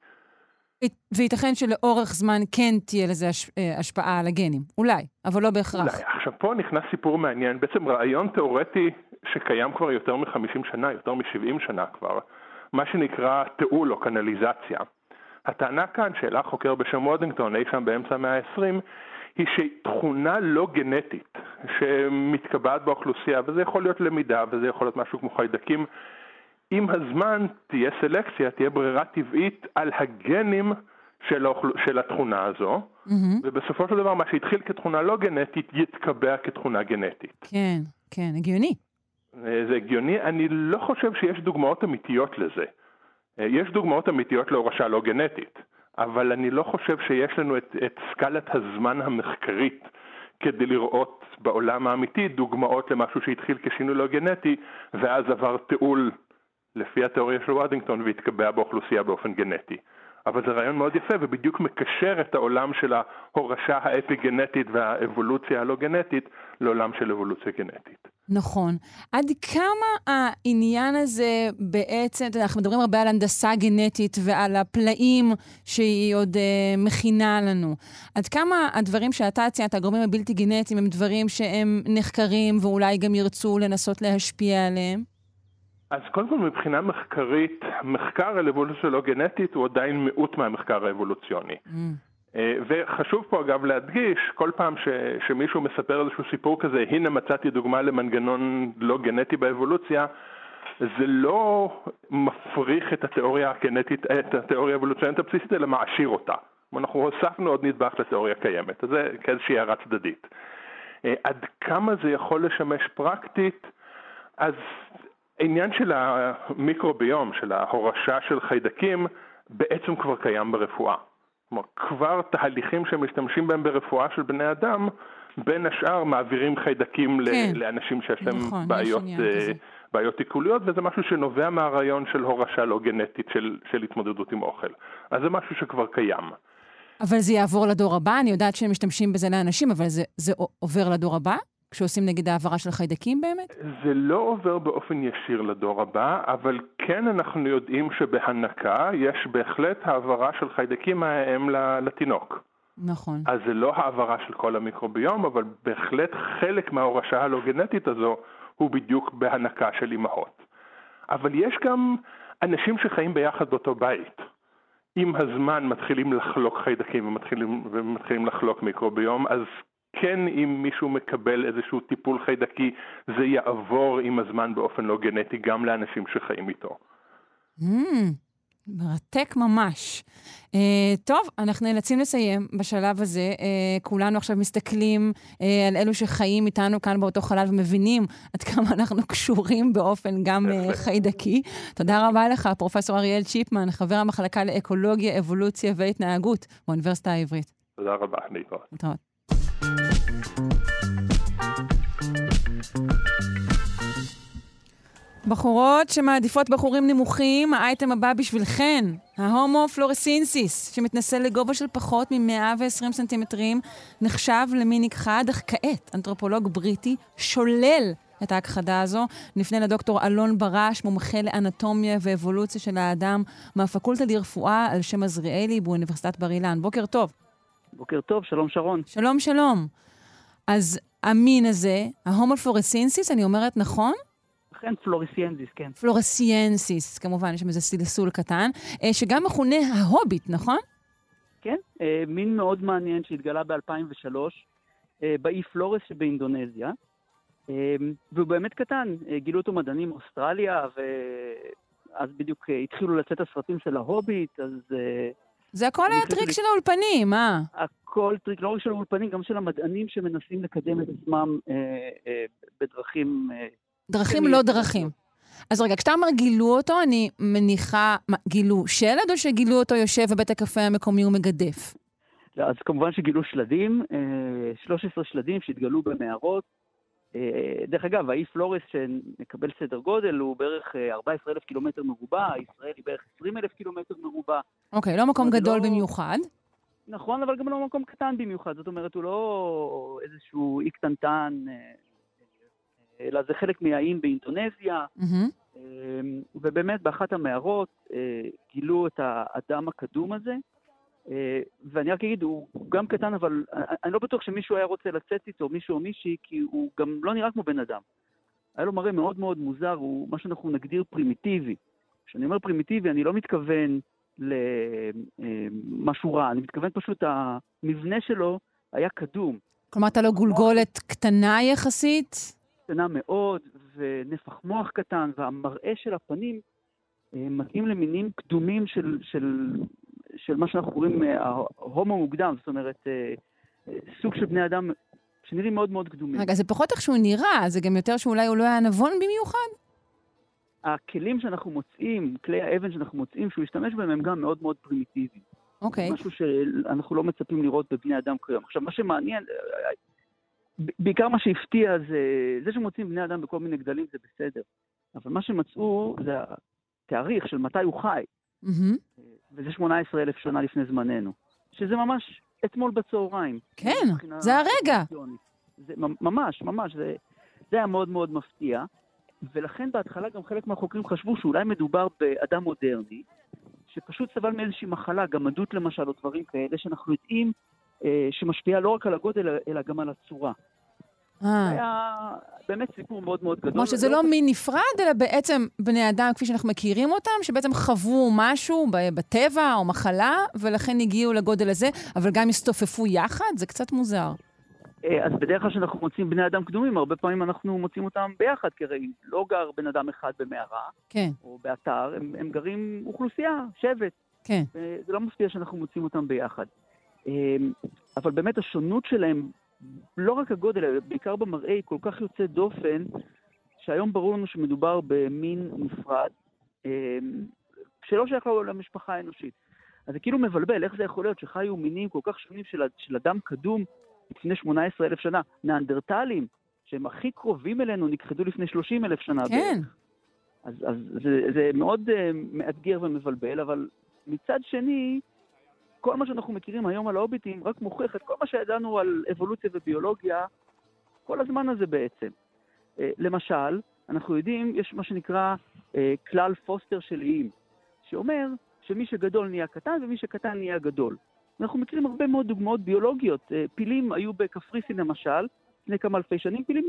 וייתכן שלאורך זמן כן תהיה לזה אה, השפעה על הגנים, אולי, אבל לא בהכרח. אולי. עכשיו פה נכנס סיפור מעניין, בעצם רעיון תיאורטי שקיים כבר יותר מ-50 שנה, יותר מ-70 שנה כבר, מה שנקרא תיעול או קנליזציה. הטענה כאן שהעלה חוקר בשם וודינגטון אי שם באמצע המאה ה-20, היא שתכונה לא גנטית שמתקבעת באוכלוסייה, וזה יכול להיות למידה וזה יכול להיות משהו כמו חיידקים, עם הזמן תהיה סלקציה, תהיה ברירה טבעית על הגנים של, האוכל... של התכונה הזו, mm-hmm. ובסופו של דבר מה שהתחיל כתכונה לא גנטית יתקבע כתכונה גנטית. כן, כן, הגיוני. אה, זה הגיוני, אני לא חושב שיש דוגמאות אמיתיות לזה. אה, יש דוגמאות אמיתיות להורשה לא גנטית, אבל אני לא חושב שיש לנו את, את סקלת הזמן המחקרית כדי לראות בעולם האמיתי דוגמאות למשהו שהתחיל כשינוי לא גנטי ואז עבר תיעול לפי התיאוריה של וודינגטון והתקבע באוכלוסייה באופן גנטי. אבל זה רעיון מאוד יפה ובדיוק מקשר את העולם של ההורשה האפי-גנטית והאבולוציה הלא גנטית לעולם של אבולוציה גנטית. נכון. עד כמה העניין הזה בעצם, אנחנו מדברים הרבה על הנדסה גנטית ועל הפלאים שהיא עוד אה, מכינה לנו. עד כמה הדברים שאתה ציינת, הגורמים הבלתי גנטיים, הם דברים שהם נחקרים ואולי גם ירצו לנסות להשפיע עליהם? אז קודם כל מבחינה מחקרית, מחקר על אבולוציה לא גנטית הוא עדיין מיעוט מהמחקר האבולוציוני. Mm. אה, וחשוב פה אגב להדגיש, כל פעם ש, שמישהו מספר איזשהו סיפור כזה, הנה מצאתי דוגמה למנגנון לא גנטי באבולוציה, זה לא מפריך את התיאוריה הגנטית, את התיאוריה האבולוציונית הבסיסית, אלא מעשיר אותה. אנחנו הוספנו עוד נדבך לתיאוריה קיימת, אז זה כאיזושהי הערה צדדית. אה, עד כמה זה יכול לשמש פרקטית, אז העניין של המיקרוביום, של ההורשה של חיידקים, בעצם כבר קיים ברפואה. כלומר, כבר תהליכים שמשתמשים בהם ברפואה של בני אדם, בין השאר מעבירים חיידקים כן. לאנשים שיש להם נכון, בעיות, uh, בעיות טיפוליות, וזה משהו שנובע מהרעיון של הורשה לא גנטית של, של התמודדות עם אוכל. אז זה משהו שכבר קיים. אבל זה יעבור לדור הבא? אני יודעת שהם משתמשים בזה לאנשים, אבל זה, זה עובר לדור הבא? כשעושים נגיד העברה של חיידקים באמת? זה לא עובר באופן ישיר לדור הבא, אבל כן אנחנו יודעים שבהנקה יש בהחלט העברה של חיידקים מהאם לתינוק. נכון. אז זה לא העברה של כל המיקרוביום, אבל בהחלט חלק מההורשה הלא גנטית הזו הוא בדיוק בהנקה של אימהות. אבל יש גם אנשים שחיים ביחד באותו בית. עם הזמן מתחילים לחלוק חיידקים ומתחילים, ומתחילים לחלוק מיקרוביום, אז כן אם מישהו מקבל איזשהו טיפול חיידקי, זה יעבור עם הזמן באופן לא גנטי גם לאנשים שחיים איתו. Mm, מרתק ממש. Uh, טוב, אנחנו נאלצים לסיים בשלב הזה. Uh, כולנו עכשיו מסתכלים uh, על אלו שחיים איתנו כאן באותו חלל ומבינים עד כמה אנחנו קשורים באופן גם אה, חיידקי. תודה רבה לך, פרופ' אריאל צ'יפמן, חבר המחלקה לאקולוגיה, אבולוציה והתנהגות באוניברסיטה העברית. תודה רבה, להתראות. בחורות שמעדיפות בחורים נמוכים, האייטם הבא בשבילכן, ההומו פלורסינסיס, שמתנשא לגובה של פחות מ-120 סנטימטרים, נחשב למין נכחד, אך כעת אנתרופולוג בריטי שולל את ההכחדה הזו. נפנה לדוקטור אלון ברש, מומחה לאנטומיה ואבולוציה של האדם מהפקולטה לרפואה על שם עזריאלי באוניברסיטת בר אילן. בוקר טוב. בוקר טוב, שלום שרון. שלום, שלום. אז המין הזה, ההומופלורסינסיס, אני אומרת נכון? אכן פלורסיאנזיס, כן. פלורסיאנסיס, כמובן, יש שם איזה סלסול קטן, אה, שגם מכונה ההוביט, נכון? כן, אה, מין מאוד מעניין שהתגלה ב-2003 אה, באי פלורס שבאינדונזיה, והוא באמת קטן, גילו אותו מדענים מאוסטרליה, אז בדיוק התחילו לצאת הסרטים של ההוביט, אז זה הכל היה טריק של האולפנים, אה? הכל טריק, לא רק של האולפנים, גם של המדענים שמנסים לקדם את עצמם אה, אה, בדרכים... אה, דרכים לא דרכים. אז רגע, כשאתה אומר גילו אותו, אני מניחה, מה, גילו שלד או שגילו אותו יושב בבית הקפה המקומי ומגדף? אז כמובן שגילו שלדים, אה, 13 שלדים שהתגלו במערות. אה, דרך אגב, האי פלורס שנקבל סדר גודל הוא בערך אה, 14,000 קילומטר מרובע, ישראל היא בערך 20,000 קילומטר מרובע. אוקיי, לא מקום גדול לא- במיוחד. נכון, אבל גם לא מקום קטן במיוחד, זאת אומרת, הוא לא איזשהו אי קטנטן, אה, אה, אלא זה חלק מהאיים באינדונזיה. אה, ובאמת באחת המערות אה, גילו את האדם הקדום הזה, אה, ואני רק אגיד, הוא גם קטן, אבל אני אני לא בטוח שמישהו היה רוצה לצאת איתו, מישהו או מישהי, כי הוא גם לא נראה כמו בן אדם. היה לו מראה מאוד מאוד מוזר, הוא מה שאנחנו נגדיר פרימיטיבי. כשאני אומר פרימיטיבי, אני לא מתכוון למשהו רע, אני מתכוון פשוט, המבנה שלו היה קדום. כלומר, אתה לא גולגולת קטנה יחסית? קטנה מאוד, ונפח מוח קטן, והמראה של הפנים אה, מתאים למינים קדומים של, של, של מה שאנחנו קוראים אה, ההומו מוקדם, זאת אומרת, אה, אה, סוג של בני אדם שנראים מאוד מאוד קדומים. רגע, זה פחות איך שהוא נראה, זה גם יותר שאולי הוא לא היה נבון במיוחד? הכלים שאנחנו מוצאים, כלי האבן שאנחנו מוצאים שהוא השתמש בהם, הם גם מאוד מאוד פרימיטיביים. אוקיי. משהו שאנחנו לא מצפים לראות בבני אדם כיום. עכשיו, מה שמעניין, בעיקר מה שהפתיע זה, זה שמוצאים בני אדם בכל מיני גדלים זה בסדר, אבל מה שמצאו זה התאריך של מתי הוא חי, מהמם. וזה 18 אלף שנה לפני זמננו, שזה ממש אתמול בצהריים. כן, זה הרגע. זה ממ- ממש, ממש, זה, זה היה מאוד מאוד מפתיע, ולכן בהתחלה גם חלק מהחוקרים חשבו שאולי מדובר באדם מודרני, שפשוט סבל מאיזושהי מחלה, גמדות למשל, או דברים כאלה, שאנחנו יודעים אה, שמשפיעה לא רק על הגודל, אלא גם על הצורה. אה. היה באמת סיפור מאוד מאוד גדול. כלומר שזה לא מין נפרד, אלא בעצם בני אדם כפי שאנחנו מכירים אותם, שבעצם חוו משהו בטבע או מחלה, ולכן הגיעו לגודל הזה, אבל גם הסתופפו יחד? זה קצת מוזר. אה, אז בדרך כלל כשאנחנו מוצאים בני אדם קדומים, הרבה פעמים אנחנו מוצאים אותם ביחד, כי הרי לא גר בן אדם אחד במערה כן, או באתר, הם, הם גרים אוכלוסייה, שבט. כן. זה לא מפתיע שאנחנו מוצאים אותם ביחד. אבל באמת השונות שלהם, לא רק הגודל, אלא בעיקר במראה, היא כל כך יוצאת דופן, שהיום ברור לנו שמדובר במין נפרד, אמ, שלא שייך למשפחה האנושית. אז זה כאילו מבלבל, איך זה יכול להיות שחיו מינים כל כך שונים של, של אדם קדום לפני 18 אלף שנה? ניאנדרטלים, שהם הכי קרובים אלינו, נכחדו לפני 30 אלף שנה. כן. בערך. אז, אז זה, זה מאוד uh, מאתגר ומבלבל, אבל מצד שני, כל מה שאנחנו מכירים היום על ההוביטים רק מוכיח את כל מה שידענו על אבולוציה וביולוגיה כל הזמן הזה בעצם. Uh, למשל, אנחנו יודעים, יש מה שנקרא uh, כלל פוסטר של איים, שאומר שמי שגדול נהיה קטן ומי שקטן נהיה גדול. אנחנו מכירים הרבה מאוד דוגמאות ביולוגיות. Uh, פילים היו בקפריסין למשל, לפני כמה אלפי שנים, פילים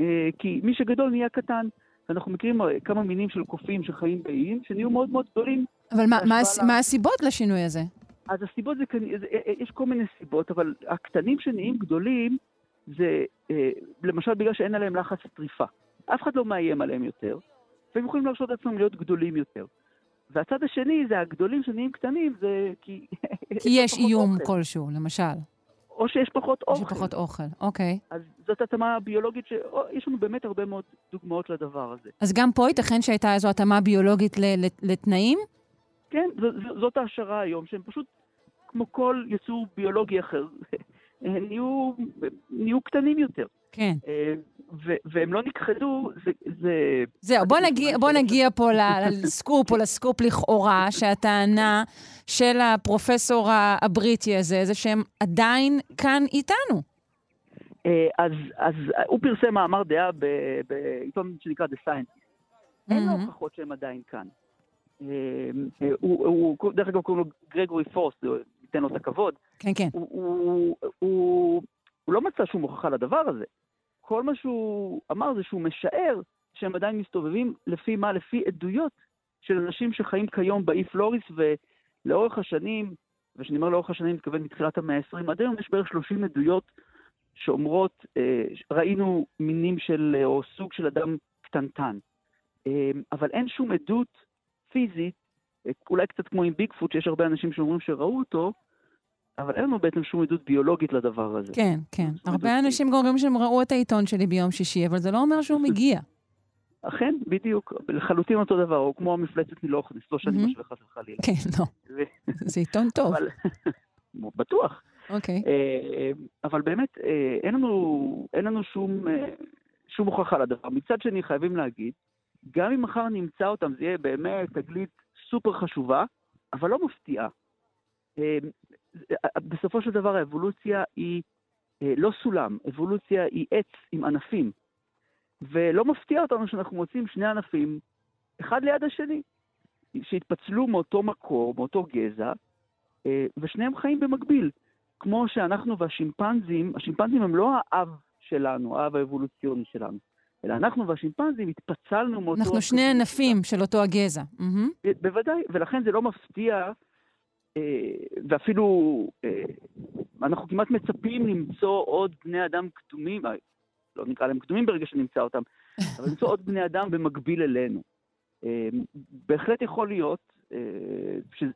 אה, כי מי שגדול נהיה קטן. ואנחנו מכירים אה, כמה מינים של קופים שחיים באיים, שנהיו מאוד מאוד גדולים. אבל מה, מה, הס- מה הסיבות לשינוי הזה? אז הסיבות זה, כנ- זה, אה, יש כל מיני סיבות, אבל הקטנים שנהיים גדולים, זה אה, למשל בגלל שאין עליהם לחץ טריפה. אף אחד לא מאיים עליהם יותר, והם יכולים להרשות לעצמם להיות גדולים יותר. והצד השני זה הגדולים שנהיים קטנים, זה כי... *laughs* כי יש איום אוכל. כלשהו, למשל. או שיש פחות או אוכל. שפחות אוכל, אוקיי. אז זאת התאמה ביולוגית שיש לנו באמת הרבה מאוד דוגמאות לדבר הזה. אז גם פה ייתכן שהייתה איזו התאמה ביולוגית ל- לתנאים? כן, ז- זאת ההשערה היום, שהם פשוט, כמו כל יצור ביולוגי אחר, *laughs* הם נהיו, נהיו קטנים יותר. כן. אה, ו- והם לא נכחדו, זה... זה זהו, בוא נגיע, בוא נגיע פה לסקופ או לסקופ לכאורה, שהטענה של הפרופסור הבריטי הזה, זה שהם עדיין כאן איתנו. אה, אז, אז הוא פרסם מאמר דעה בעיתון שנקרא The Science. אין לו מהמם. הוכחות שהם עדיין כאן. אה, אה, הוא, הוא, דרך אגב, קוראים לו גרגורי פורס, ניתן לו את הכבוד. כן, כן. הוא, הוא, הוא, הוא לא מצא שום הוכחה לדבר הזה. כל מה שהוא אמר זה שהוא משער שהם עדיין מסתובבים לפי מה? לפי עדויות של אנשים שחיים כיום באי פלוריס, ולאורך השנים, וכשאני אומר לאורך השנים, אני מתכוון מתחילת המאה ה-20, עד היום יש בערך 30 עדויות שאומרות, אה, ראינו מינים של, או סוג של אדם קטנטן. אבל אין שום עדות פיזית, אולי קצת כמו עם ביגפוט, שיש הרבה אנשים שאומרים שראו אותו, אבל אין לנו בעצם שום עדות ביולוגית לדבר הזה. כן, כן. הרבה אנשים גם אומרים שהם ראו את העיתון שלי ביום שישי, אבל זה לא אומר שהוא *laughs* מגיע. אכן, בדיוק, לחלוטין אותו דבר, או כמו המפלצת מלוכניס, לא שאני משווה חס וחלילה. כן, לא. זה עיתון טוב. *laughs* בטוח. אוקיי. אבל באמת, אין לנו, אין לנו שום, שום הוכחה לדבר. מצד שני, חייבים להגיד, גם אם מחר נמצא אותם, זה יהיה באמת תגלית סופר חשובה, אבל לא מפתיעה. בסופו של דבר האבולוציה היא לא סולם, אבולוציה היא עץ עם ענפים. ולא מפתיע אותנו שאנחנו מוצאים שני ענפים, אחד ליד השני, שהתפצלו מאותו מקור, מאותו גזע, ושניהם חיים במקביל. כמו שאנחנו והשימפנזים, השימפנזים הם לא האב שלנו, האב האבולוציוני שלנו, אלא אנחנו והשימפנזים התפצלנו מאותו... אנחנו שני ענפים של אותו הגזע. בוודאי, ולכן זה לא מפתיע, ואפילו אנחנו כמעט מצפים למצוא עוד בני אדם קדומים, לא נקרא להם קדומים ברגע שנמצא אותם, *laughs* אבל למצוא עוד בני אדם במקביל אלינו. בהחלט יכול להיות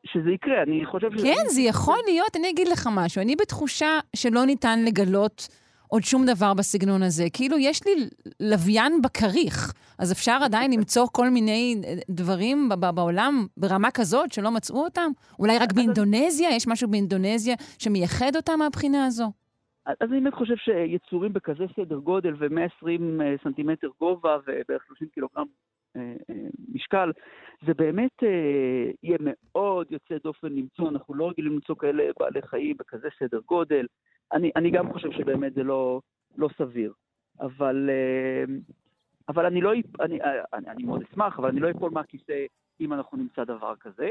שזה יקרה, אני חושב ש... כן, זה יכול להיות. אני אגיד לך משהו, אני בתחושה שלא ניתן לגלות עוד שום דבר בסגנון הזה. כאילו, יש לי לוויין בכריך, אז אפשר עדיין למצוא כל מיני דברים בעולם ברמה כזאת שלא מצאו אותם? אולי רק באינדונזיה? יש משהו באינדונזיה שמייחד אותם מהבחינה הזו? אז אני באמת חושב שיצורים בכזה סדר גודל ו-120 סנטימטר גובה ובערך 30 קילוגרם משקל, זה באמת יהיה מאוד יוצא דופן למצוא, אנחנו לא רגילים למצוא כאלה בעלי חיים בכזה סדר גודל. אני, אני גם חושב שבאמת זה לא, לא סביר. אבל, אבל אני לא, אני, אני, אני מאוד אשמח, אבל אני לא אפול מהכיסא אם אנחנו נמצא דבר כזה.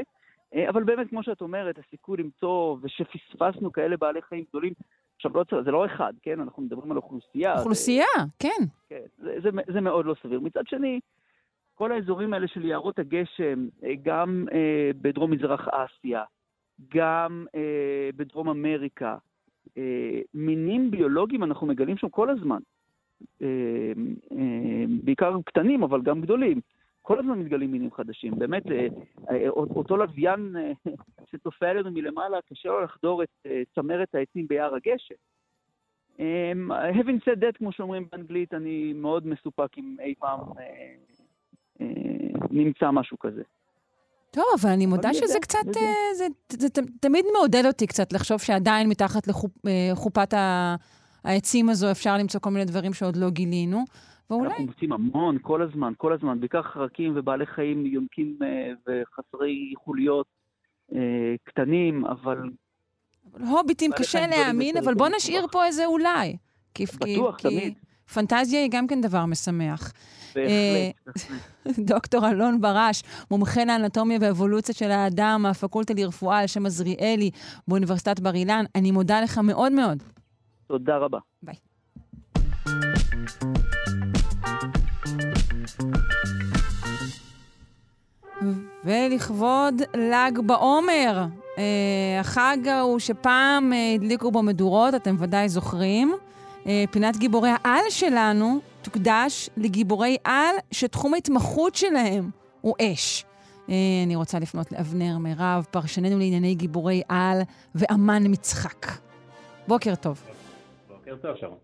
אבל באמת, כמו שאת אומרת, הסיכוי למצוא ושפספסנו כאלה בעלי חיים גדולים, עכשיו, לא, זה לא אחד, כן? אנחנו מדברים על אוכלוסייה. אוכלוסייה, זה, כן. כן, זה, זה, זה מאוד לא סביר. מצד שני, כל האזורים האלה של יערות הגשם, גם אה, בדרום מזרח אסיה, גם אה, בדרום אמריקה, אה, מינים ביולוגיים אנחנו מגלים שם כל הזמן. אה, אה, בעיקר קטנים, אבל גם גדולים. כל הזמן מתגלים מינים חדשים. באמת, אה, אה, אותו לוויין אה, *laughs* שצופה עלינו מלמעלה, קשה לו לחדור את אה, צמרת העצים ביער הגשם. Um, having said that, כמו שאומרים באנגלית, אני מאוד מסופק אם אי פעם נמצא משהו כזה. טוב, אבל אני מודה שזה יודע, קצת, יודע. זה, זה, זה תמיד מעודד אותי קצת לחשוב שעדיין מתחת לחופת העצים הזו אפשר למצוא כל מיני דברים שעוד לא גילינו. ואולי... אנחנו מוצאים המון, כל הזמן, כל הזמן, בעיקר חרקים ובעלי חיים יונקים uh, וחסרי חוליות קטנים, אבל... אבל הוביטים קשה להאמין, אבל בוא נשאיר פה איזה אולי. בטוח, כי, תמיד. כי פנטזיה היא גם כן דבר משמח. בהחלט. *laughs* דוקטור אלון ברש, מומחה לאנטומיה ואבולוציה של האדם מהפקולטה לרפואה על שם עזריאלי באוניברסיטת בר אילן, אני מודה לך מאוד מאוד. תודה רבה. ביי. ולכבוד ל"ג בעומר, אה, החג ההוא שפעם אה, הדליקו בו מדורות, אתם ודאי זוכרים. אה, פינת גיבורי העל שלנו תוקדש לגיבורי על שתחום ההתמחות שלהם הוא אש. אני רוצה לפנות לאבנר מירב, פרשננו לענייני גיבורי על ואמן מצחק. בוקר טוב. בוקר טוב, שרון.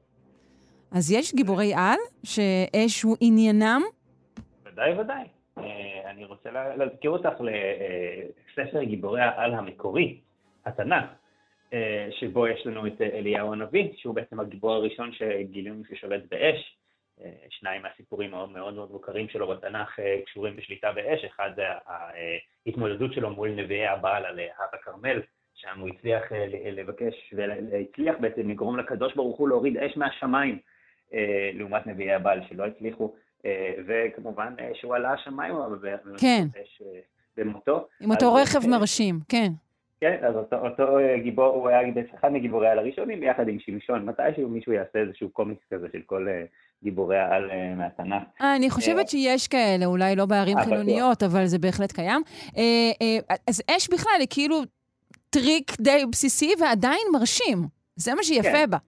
אז יש גיבורי על שאש הוא עניינם? ודאי ודאי. אני רוצה להזכיר אותך לספר גיבורי העל המקורי, התנ"ך, שבו יש לנו את אליהו הנביא, שהוא בעצם הגיבור הראשון שגילינו ששולט באש. שניים מהסיפורים מאוד מאוד מאוד מוכרים שלו בתנ"ך קשורים בשליטה באש, אחד זה ההתמודדות שלו מול נביאי הבעל על הר הכרמל, שם הוא הצליח לבקש והצליח בעצם לגרום לקדוש ברוך הוא להוריד אש מהשמיים, לעומת נביאי הבעל שלא הצליחו וכמובן שהוא עלה השמיים, כן. במותו. עם אותו רכב מרשים, כן. כן, אז אותו, אותו גיבור, הוא היה אחד מגיבורי העל הראשונים, ביחד עם שמשון. מתישהו מישהו יעשה איזשהו קומיקס כזה של כל גיבורי העל מהתנ"ך. אני חושבת שיש כאלה, אולי לא בערים חילוניות, אבל זה בהחלט קיים. אז אש בכלל היא כאילו טריק די בסיסי ועדיין מרשים. זה מה שיפה כן. בה.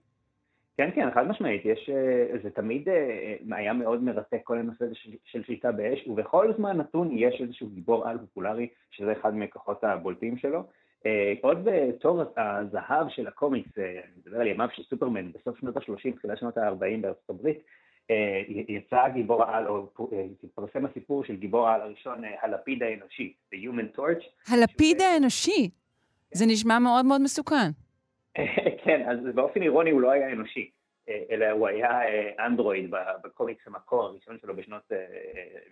כן, כן, חד משמעית, יש, אה, זה תמיד אה, היה מאוד מרתק כל הנושא הזה של, של שליטה באש, ובכל זמן נתון יש איזשהו גיבור על פופולרי, שזה אחד מכוחות הבולטים שלו. עוד בתור הזהב של הקומיקס, אני מדבר על ימיו של סופרמן בסוף שנות ה-30, תחילת שנות ה-40 בארצות הברית, יצא גיבור העל, או התפרסם הסיפור של גיבור העל הראשון, הלפיד האנושי, The Human Torch. הלפיד האנושי? זה נשמע מאוד מאוד מסוכן. *laughs* כן, אז באופן אירוני הוא לא היה אנושי, אה, אלא הוא היה אה, אנדרואיד בקומיקס המקור הראשון שלו בשנות, אה,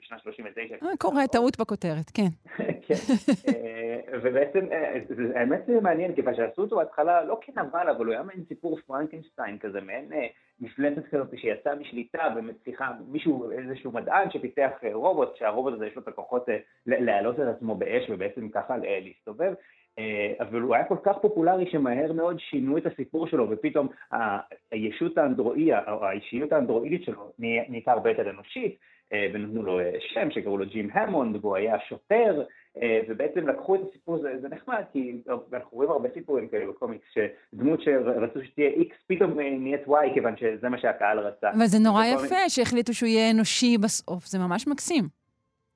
בשנת 39. קורה טעות בכותרת, כן. *laughs* כן, *laughs* ובעצם, האמת זה מעניין, כיוון שעשו אותו בהתחלה לא כנבל, אבל הוא היה מעין סיפור פרנקנשטיין כזה, מעין מפלצת כזאת שיצאה משליטה ומצליחה, מישהו, איזשהו מדען שפיתח רובוט, שהרובוט הזה יש לו את הכוחות להעלות את עצמו באש ובעצם ככה להסתובב. אה, אבל הוא היה כל כך פופולרי שמהר מאוד שינו את הסיפור שלו, ופתאום הישות האנדרואי, או האישיות האנדרואידית שלו נהייתה הרבה יותר אנושית, אה, ונתנו לו אה, שם שקראו לו ג'ים המונד, והוא היה שוטר, ובעצם לקחו את הסיפור, זה, זה נחמד, כי אנחנו רואים הרבה סיפורים כאלה בקומיקס, שדמות שרצו שתהיה X פתאום נהיית Y, כיוון שזה מה שהקהל רצה. אבל זה נורא יפה שהחליטו שהוא יהיה אנושי בסוף, זה ממש מקסים.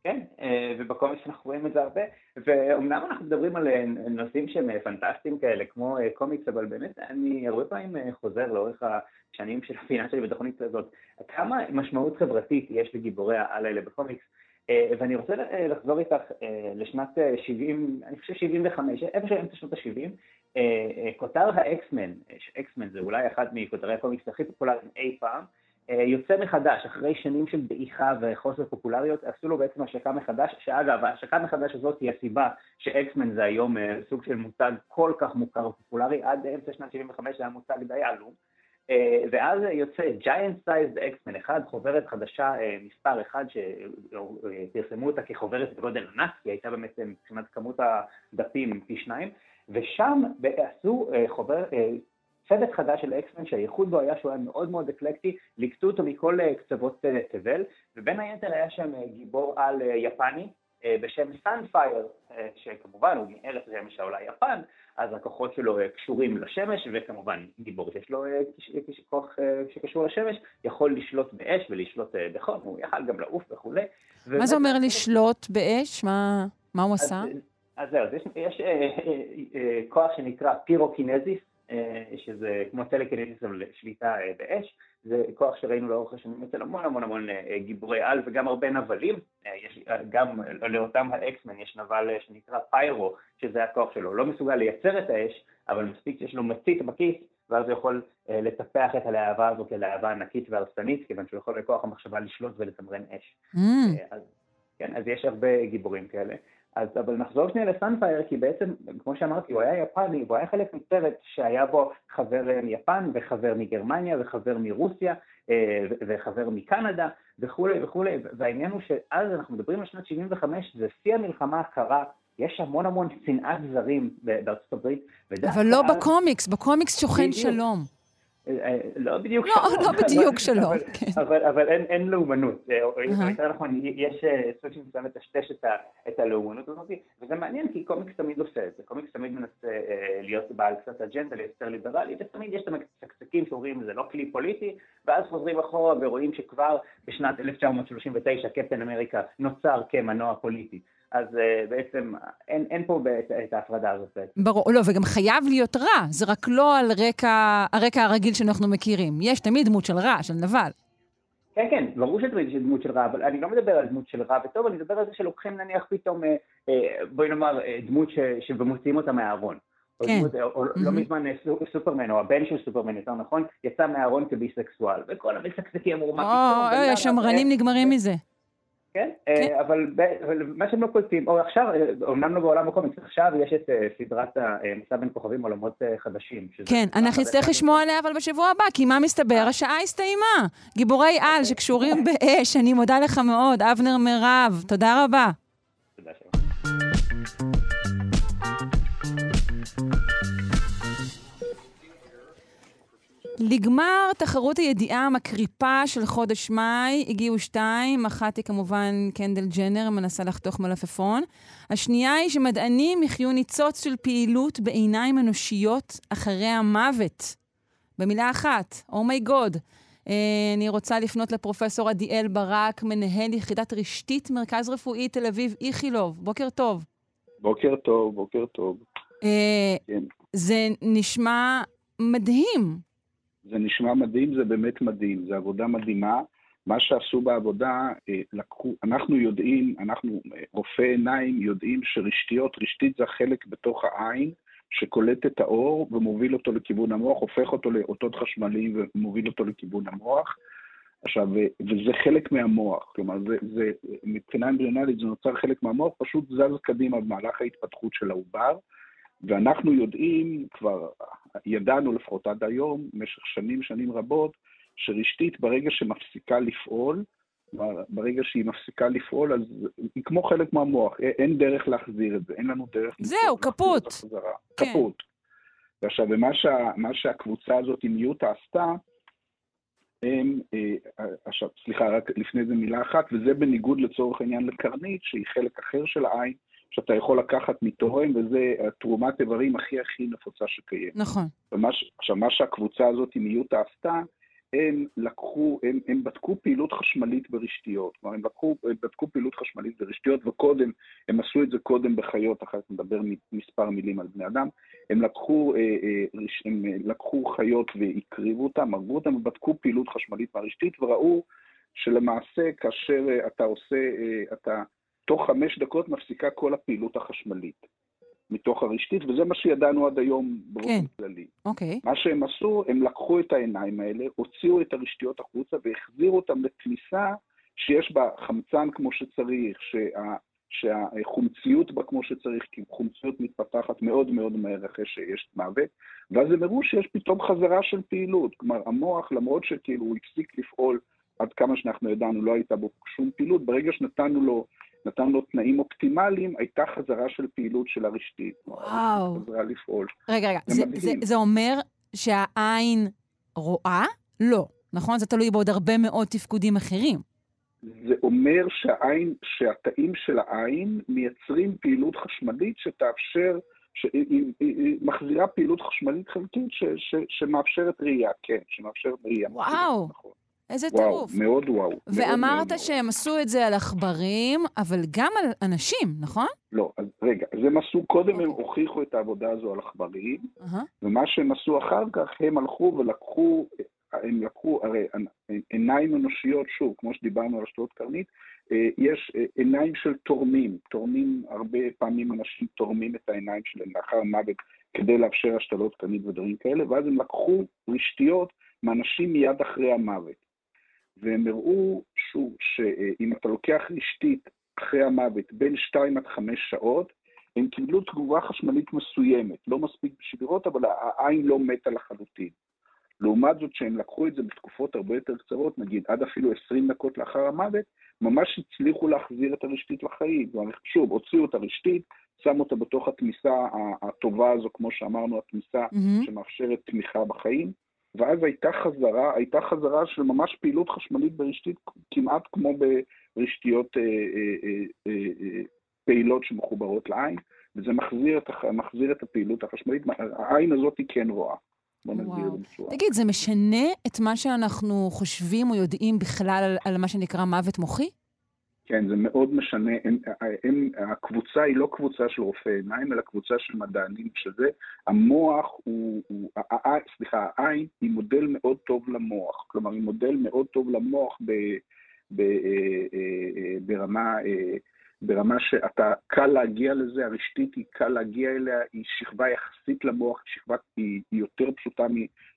כן, אה, ובקומיקס אנחנו רואים את זה הרבה, ואומנם אנחנו מדברים על אה, נושאים שהם אה, פנטסטיים כאלה, כמו קומיקס, אבל באמת אני הרבה פעמים חוזר לאורך השנים של הפינה שלי בתוכנית הזאת, כמה משמעות חברתית יש לגיבורי העל האלה בקומיקס, ואני רוצה לחזור איתך לשנת 70, אני חושב 75, איפה שאמצע שנות ה-70, כותר האקסמן, אקסמן זה אולי אחד מכותרי הקומיקס הכי פופולריים אי פעם, אה, יוצא מחדש, אחרי שנים של דעיכה וחוסר פופולריות, עשו לו בעצם השקה מחדש, שאגב, ההשקה מחדש הזאת היא הסיבה שאקסמן זה היום אה, סוג של מותג כל כך מוכר ופופולרי, עד אמצע שנת 75 זה היה מותג די עלום, אה, ואז יוצא Giant Sized X-Men אחד, חוברת חדשה מספר אחד, שפרסמו אותה כחוברת בגודל ענק, היא הייתה באמת מבחינת כמות הדפים פי שניים, ושם עשו חוברת, צוות חדש של X-Men שהייחוד בו היה שהוא היה מאוד מאוד אקלקטי, ליקטו אותו מכל אה, קצוות אה, תבל, ובין היתר היה שם אה, גיבור על יפני בשם Sunfire, שכמובן הוא מארץ השמש העולה יפן, אז הכוחות שלו קשורים לשמש, וכמובן גיבור שיש לו כוח שקשור לשמש, יכול לשלוט באש ולשלוט בחום, הוא יכל גם לעוף וכולי. מה זה אומר לשלוט באש? מה, מה הוא עשה? אז זהו, יש, יש אה, אה, אה, כוח שנקרא פירוקינזיס, אה, שזה כמו טלקינזיס אבל שליטה אה, באש, זה כוח שראינו לאורך השנים אצל המון המון המון אה, גיבורי על וגם הרבה נבלים, יש גם לאותם האקסמן יש נבל שנקרא פיירו, שזה הכוח שלו, לא מסוגל לייצר את האש, אבל מספיק שיש לו מצית בכיס, ואז הוא יכול לטפח את הלהבה הזאת ללהבה ענקית והרסנית, כיוון שהוא יכול בכוח המחשבה לשלוט ולתמרן אש. Mm. אז, כן, אז יש הרבה גיבורים כאלה. אז אבל נחזור שנייה לסאנפייר, כי בעצם, כמו שאמרתי, הוא היה יפני, והוא היה חלק מצוות שהיה בו חבר מיפן וחבר מגרמניה וחבר מרוסיה אה, וחבר מקנדה וכולי וכולי, והעניין הוא שאז אנחנו מדברים על שנת 75, זה שיא המלחמה הקרה יש המון המון שנאת זרים בארצות הברית. אבל לא בקומיקס, בקומיקס שוכן שלום. אה, לא בדיוק לא, שלום. לא בדיוק שלום, כן. אבל אין לאומנות. אה, יותר נכון, יש אה, סוג מסוים לטשטש את הלאומנות הזאת, וזה מעניין כי קומיקס תמיד עושה את זה. קומיקס תמיד מנסה להיות בעל קצת אג'נדה, להיות יותר ליברלי, ותמיד יש את המקצקצקים שאומרים זה לא כלי פוליטי, ואז חוזרים אחורה ורואים שכבר בשנת 1939 קפטן אמריקה נוצר כמנוע פוליטי. אז uh, בעצם אין, אין פה את, את ההפרדה הזאת. ברור, לא, וגם חייב להיות רע, זה רק לא על רקע, הרקע הרגיל שאנחנו מכירים. יש תמיד דמות של רע, של נבל. כן, כן, ברור שתמיד יש דמות של רע, אבל אני לא מדבר על דמות של רע וטוב, אני מדבר על זה שלוקחים נניח פתאום, אה, אה, בואי נאמר, אה, דמות ש, ומוציאים אותה מהארון. כן. או או mm-hmm. לא מזמן אה, סופרמן, או הבן של סופרמן, יותר נכון, יצא מהארון כביסקסואל, וכל המסקסקים אמרו מה פתאום. אוי, השמרנים נגמרים מזה. כן? כן. אה, אבל, אבל מה שהם לא קולטים, או עכשיו, אומנם לא בעולם הקומיקס, עכשיו יש את אה, סדרת המסע בין כוכבים עולמות אה, חדשים. כן, אנחנו נצטרך לשמוע עליה אבל בשבוע הבא, כי מה מסתבר? השעה הסתיימה. גיבורי על שקשורים באש, אני מודה לך מאוד, אבנר מירב, תודה רבה. תודה שבא. לגמר תחרות הידיעה המקריפה של חודש מאי הגיעו שתיים, אחת היא כמובן קנדל ג'נר, מנסה לחתוך מלפפון. השנייה היא שמדענים יחיו ניצוץ של פעילות בעיניים אנושיות אחרי המוות. במילה אחת, אומייגוד. Oh uh, אני רוצה לפנות לפרופסור עדיאל ברק, מנהל יחידת רשתית, מרכז רפואי תל אביב איכילוב. בוקר טוב. בוקר טוב, בוקר טוב. Uh, כן. זה נשמע מדהים. זה נשמע מדהים, זה באמת מדהים, זו עבודה מדהימה. מה שעשו בעבודה, אה, לקחו, אנחנו יודעים, אנחנו רופאי עיניים יודעים שרשתיות, רשתית זה החלק בתוך העין שקולט את האור ומוביל אותו לכיוון המוח, הופך אותו לאותות חשמליים ומוביל אותו לכיוון המוח. עכשיו, וזה חלק מהמוח, כלומר, זה, זה, מבחינה אמבריונלית זה נוצר חלק מהמוח, פשוט זז קדימה במהלך ההתפתחות של העובר, ואנחנו יודעים, כבר ידענו לפחות עד היום, במשך שנים, שנים רבות, שרשתית ברגע שמפסיקה לפעול, ברגע שהיא מפסיקה לפעול, אז היא כמו חלק מהמוח, אין דרך להחזיר את זה, אין לנו דרך... זהו, קפוט. כן. קפוט. ועכשיו, ומה שה, שהקבוצה הזאת עם יוטה עשתה, הם, אה, עכשיו, סליחה, רק לפני זה מילה אחת, וזה בניגוד לצורך העניין לקרנית, שהיא חלק אחר של העין, שאתה יכול לקחת מתורם, וזה תרומת איברים הכי הכי נפוצה שקיימת. נכון. עכשיו, מה שהקבוצה הזאת עם יוטה עשתה, הם לקחו, הם, הם בדקו פעילות חשמלית ברשתיות. כלומר, הם, לקחו, הם בדקו פעילות חשמלית ברשתיות, וקודם, הם עשו את זה קודם בחיות, אחר כך נדבר מספר מילים על בני אדם. הם לקחו, אה, אה, הם לקחו חיות והקריבו אותם, הרגו אותם, ובדקו פעילות חשמלית מהרשתית, וראו שלמעשה, כאשר אה, אתה עושה, אתה תוך חמש דקות מפסיקה כל הפעילות החשמלית. מתוך הרשתית, וזה מה שידענו עד היום באופן כן. כללי. אוקיי. מה שהם עשו, הם לקחו את העיניים האלה, הוציאו את הרשתיות החוצה והחזירו אותם לתמיסה שיש בה חמצן כמו שצריך, שה, שהחומציות בה כמו שצריך, כי חומציות מתפתחת מאוד מאוד מהר אחרי שיש מוות, ואז הם הראו שיש פתאום חזרה של פעילות. כלומר, המוח, למרות שכאילו הוא הפסיק לפעול עד כמה שאנחנו ידענו, לא הייתה בו שום פעילות, ברגע שנתנו לו נתן לו תנאים אופטימליים, הייתה חזרה של פעילות של הרשתית. וואו. חזרה לפעול. רגע, רגע, זה, זה, זה אומר שהעין רואה? לא, נכון? זה תלוי בעוד הרבה מאוד תפקודים אחרים. זה אומר שהעין, שהתאים של העין מייצרים פעילות חשמלית שתאפשר, שהיא מחזירה פעילות חשמלית חלקית ש, ש, שמאפשרת ראייה, כן, שמאפשרת ראייה. וואו. נכון. איזה וואו, טירוף. מאוד וואו. ואמרת מאוד שהם מאוד. עשו את זה על עכברים, אבל גם על אנשים, נכון? לא, אז רגע, אז הם עשו, קודם. הם אוקיי. הוכיחו את העבודה הזו על עכברים, uh-huh. ומה שהם עשו אחר כך, הם הלכו ולקחו, הם לקחו, הרי עיניים אנושיות, שוב, כמו שדיברנו על השתלות קרנית, אה, יש אה, עיניים של תורמים, תורמים, הרבה פעמים אנשים תורמים את העיניים שלהם לאחר מוות כדי לאפשר השתלות קרנית ודברים כאלה, ואז הם לקחו רשתיות מאנשים מיד אחרי המוות. והם הראו, שוב, שאם אתה לוקח רשתית אחרי המוות בין 2 עד 5 שעות, הם קיבלו תגובה חשמלית מסוימת, לא מספיק בשביל לראות, אבל העין לא מתה לחלוטין. לעומת זאת, שהם לקחו את זה בתקופות הרבה יותר קצרות, נגיד עד אפילו 20 דקות לאחר המוות, ממש הצליחו להחזיר את הרשתית לחיים. שוב, הוציאו את הרשתית, שמו אותה בתוך התמיסה הטובה הזו, כמו שאמרנו, התמיסה mm-hmm. שמאפשרת תמיכה בחיים, ואז הייתה חזרה, הייתה חזרה של ממש פעילות חשמלית ברשתית, כמעט כמו ברשתיות אה, אה, אה, אה, אה, פעילות שמחוברות לעין, וזה מחזיר את, מחזיר את הפעילות החשמלית. העין הזאת היא כן רואה. תגיד, זה משנה את מה שאנחנו חושבים או יודעים בכלל על, על מה שנקרא מוות מוחי? כן, זה מאוד משנה. הם, הם, הקבוצה היא לא קבוצה של רופאי עיניים, אלא קבוצה של מדענים, שזה, המוח הוא, הוא ה, סליחה, העין היא מודל מאוד טוב למוח. כלומר, היא מודל מאוד טוב למוח ב, ב, אה, אה, ברמה, אה, ברמה שאתה קל להגיע לזה, הרשתית היא קל להגיע אליה, היא שכבה יחסית למוח, שכבה היא, היא יותר פשוטה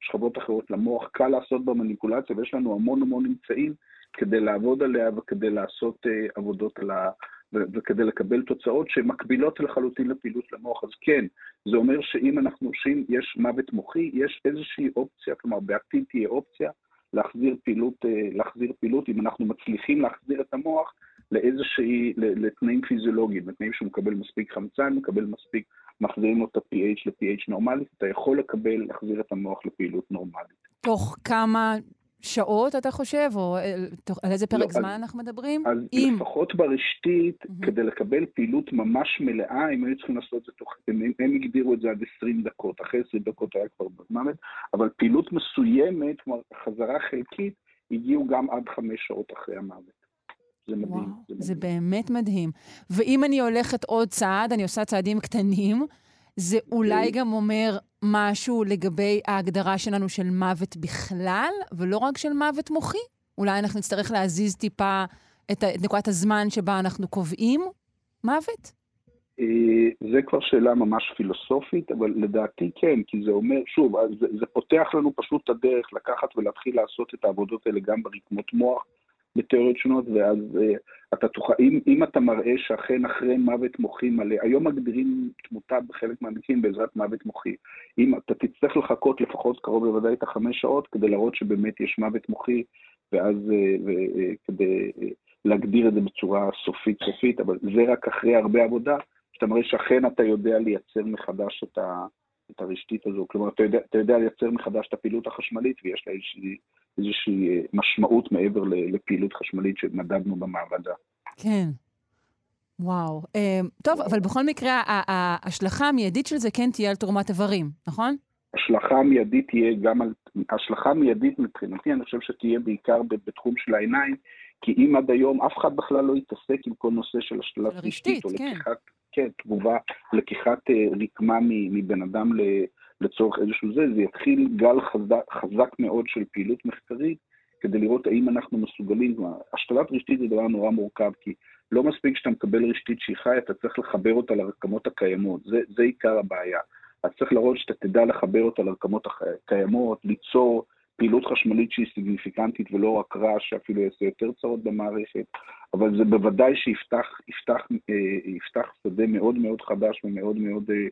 משכבות אחרות למוח, קל לעשות בה מניפולציה, ויש לנו המון המון אמצעים. כדי לעבוד עליה וכדי לעשות uh, עבודות על ה... וכדי לקבל תוצאות שמקבילות לחלוטין לפעילות למוח. אז כן, זה אומר שאם אנחנו, שאם יש מוות מוחי, יש איזושהי אופציה, כלומר בעתיד תהיה אופציה להחזיר פעילות, uh, להחזיר פעילות, אם אנחנו מצליחים להחזיר את המוח לאיזושהי, לתנאים פיזיולוגיים, לתנאים שהוא מקבל מספיק חמצן, מקבל מספיק, מחזירים לו את ה-pH ל-pH נורמלית, אתה יכול לקבל, להחזיר את המוח לפעילות נורמלית. תוך כמה שעות, אתה חושב? או אה, על איזה פרק לא, זמן אז, אנחנו מדברים? אז אם... לפחות ברשתית, mm-hmm. כדי לקבל פעילות ממש מלאה, הם היו צריכים לעשות את זה תוך... הם, הם הגדירו את זה עד 20 דקות, אחרי 20 דקות היה כבר במוות, אבל פעילות מסוימת, כלומר, חזרה חלקית, הגיעו גם עד חמש שעות אחרי המוות. זה מדהים. וואו, זה, מדהים. זה באמת מדהים. ואם אני הולכת עוד צעד, אני עושה צעדים קטנים, זה אולי גם אומר משהו לגבי ההגדרה שלנו של מוות בכלל, ולא רק של מוות מוחי? אולי אנחנו נצטרך להזיז טיפה את נקודת הזמן שבה אנחנו קובעים מוות? אה, זה כבר שאלה ממש פילוסופית, אבל לדעתי כן, כי זה אומר, שוב, זה, זה פותח לנו פשוט את הדרך לקחת ולהתחיל לעשות את העבודות האלה גם ברקמות מוח, בתיאוריות שונות, ואז uh, אתה תוכל, אם, אם אתה מראה שאכן אחרי מוות מוחי מלא, היום מגדירים תמותה בחלק מהמקרים בעזרת מוות מוחי. אם אתה תצטרך לחכות לפחות קרוב לוודאי את החמש שעות כדי להראות שבאמת יש מוות מוחי, ואז uh, ו, uh, כדי uh, להגדיר את זה בצורה סופית סופית, אבל זה רק אחרי הרבה עבודה, שאתה מראה שאכן אתה יודע לייצר מחדש את ה... את הרשתית הזו. כלומר, אתה יודע, אתה יודע לייצר מחדש את הפעילות החשמלית, ויש לה איזושהי, איזושהי אה, משמעות מעבר לפעילות חשמלית שמדדנו במעבדה. כן. וואו. אה, טוב, אבל בכל מקרה, ההשלכה המיידית של זה כן תהיה על תרומת איברים, נכון? השלכה המיידית תהיה גם על... השלכה המיידית מבחינתי, אני חושב שתהיה בעיקר בתחום של העיניים, כי אם עד היום אף אחד בכלל לא יתעסק עם כל נושא של השתלת רשתית, או כן. לקיחת כן, תגובה, לקיחת אה, רקמה מבן אדם לצורך איזשהו זה, זה יתחיל גל חזק, חזק מאוד של פעילות מחקרית כדי לראות האם אנחנו מסוגלים, השתלת רשתית זה דבר נורא מורכב, כי לא מספיק שאתה מקבל רשתית שהיא חיה, אתה צריך לחבר אותה לרקמות הקיימות, זה, זה עיקר הבעיה. אז צריך להראות שאתה תדע לחבר אותה לרקמות הקיימות, ליצור פעילות חשמלית שהיא סיגניפיקנטית ולא רק רעש שאפילו יעשה יותר צרות במערכת, אבל זה בוודאי שיפתח יפתח, אה, יפתח שדה מאוד מאוד חדש ומאוד מאוד אה,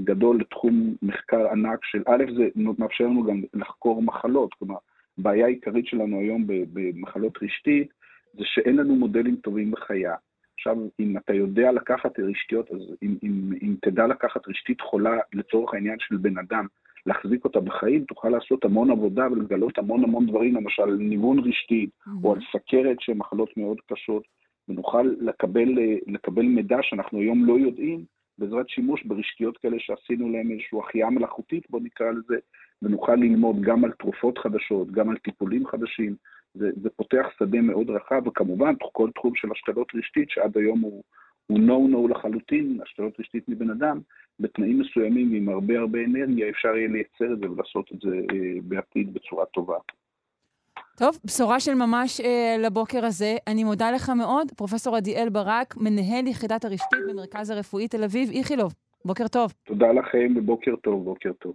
גדול לתחום מחקר ענק של, א', זה מאפשר לנו גם לחקור מחלות, כלומר, הבעיה העיקרית שלנו היום במחלות רשתית זה שאין לנו מודלים טובים בחיה. עכשיו, אם אתה יודע לקחת רשתיות, אז אם, אם, אם תדע לקחת רשתית חולה לצורך העניין של בן אדם, להחזיק אותה בחיים, תוכל לעשות המון עבודה ולגלות המון המון דברים, למשל על ניוון רשתית, mm-hmm. או על סכרת שהן מחלות מאוד קשות, ונוכל לקבל, לקבל מידע שאנחנו היום לא יודעים, בעזרת שימוש ברשתיות כאלה שעשינו להם איזושהי החייאה מלאכותית, בוא נקרא לזה, ונוכל ללמוד גם על תרופות חדשות, גם על טיפולים חדשים. זה, זה פותח שדה מאוד רחב, וכמובן כל תחום של השתלות רשתית, שעד היום הוא, הוא no-no לחלוטין, השתלות רשתית מבן אדם, בתנאים מסוימים עם הרבה הרבה אנרגיה אפשר יהיה לייצר את זה ולעשות את זה אה, בעתיד בצורה טובה. טוב, בשורה של ממש אה, לבוקר הזה. אני מודה לך מאוד, פרופ' עדיאל ברק, מנהל יחידת הרשתית במרכז הרפואי תל אביב, איכילוב. בוקר טוב. תודה לכם ובוקר טוב, בוקר טוב.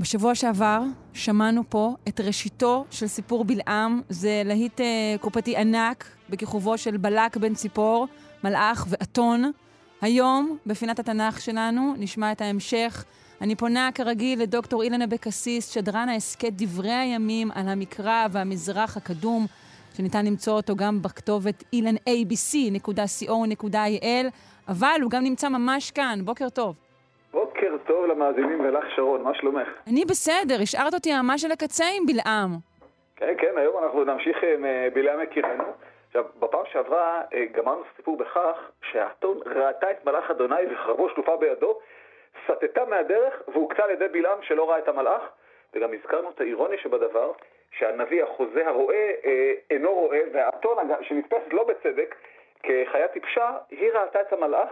בשבוע שעבר שמענו פה את ראשיתו של סיפור בלעם. זה להיט אה, קופתי ענק בכיכובו של בלק בן ציפור, מלאך ואתון. היום, בפינת התנ"ך שלנו, נשמע את ההמשך. אני פונה כרגיל לדוקטור אילן אבקסיס, שדרן ההסכת דברי הימים על המקרא והמזרח הקדום, שניתן למצוא אותו גם בכתובת ilanabc.co.il, אבל הוא גם נמצא ממש כאן. בוקר טוב. בוקר טוב למאזינים ולך שרון, מה שלומך? אני בסדר, השארת אותי ממש על הקצה עם בלעם. כן, כן, היום אנחנו נמשיך עם אה, בלעם יקירנו. עכשיו, בפעם שעברה אה, גמרנו סיפור בכך שהאתון ראתה את מלאך אדוני וחרבו שלופה בידו, סטתה מהדרך והוקצה על ידי בלעם שלא ראה את המלאך, וגם הזכרנו את האירוני שבדבר, שהנביא החוזה הרואה אה, אינו רואה, והאתון שנתפסת לא בצדק כחיה טיפשה, היא ראתה את המלאך.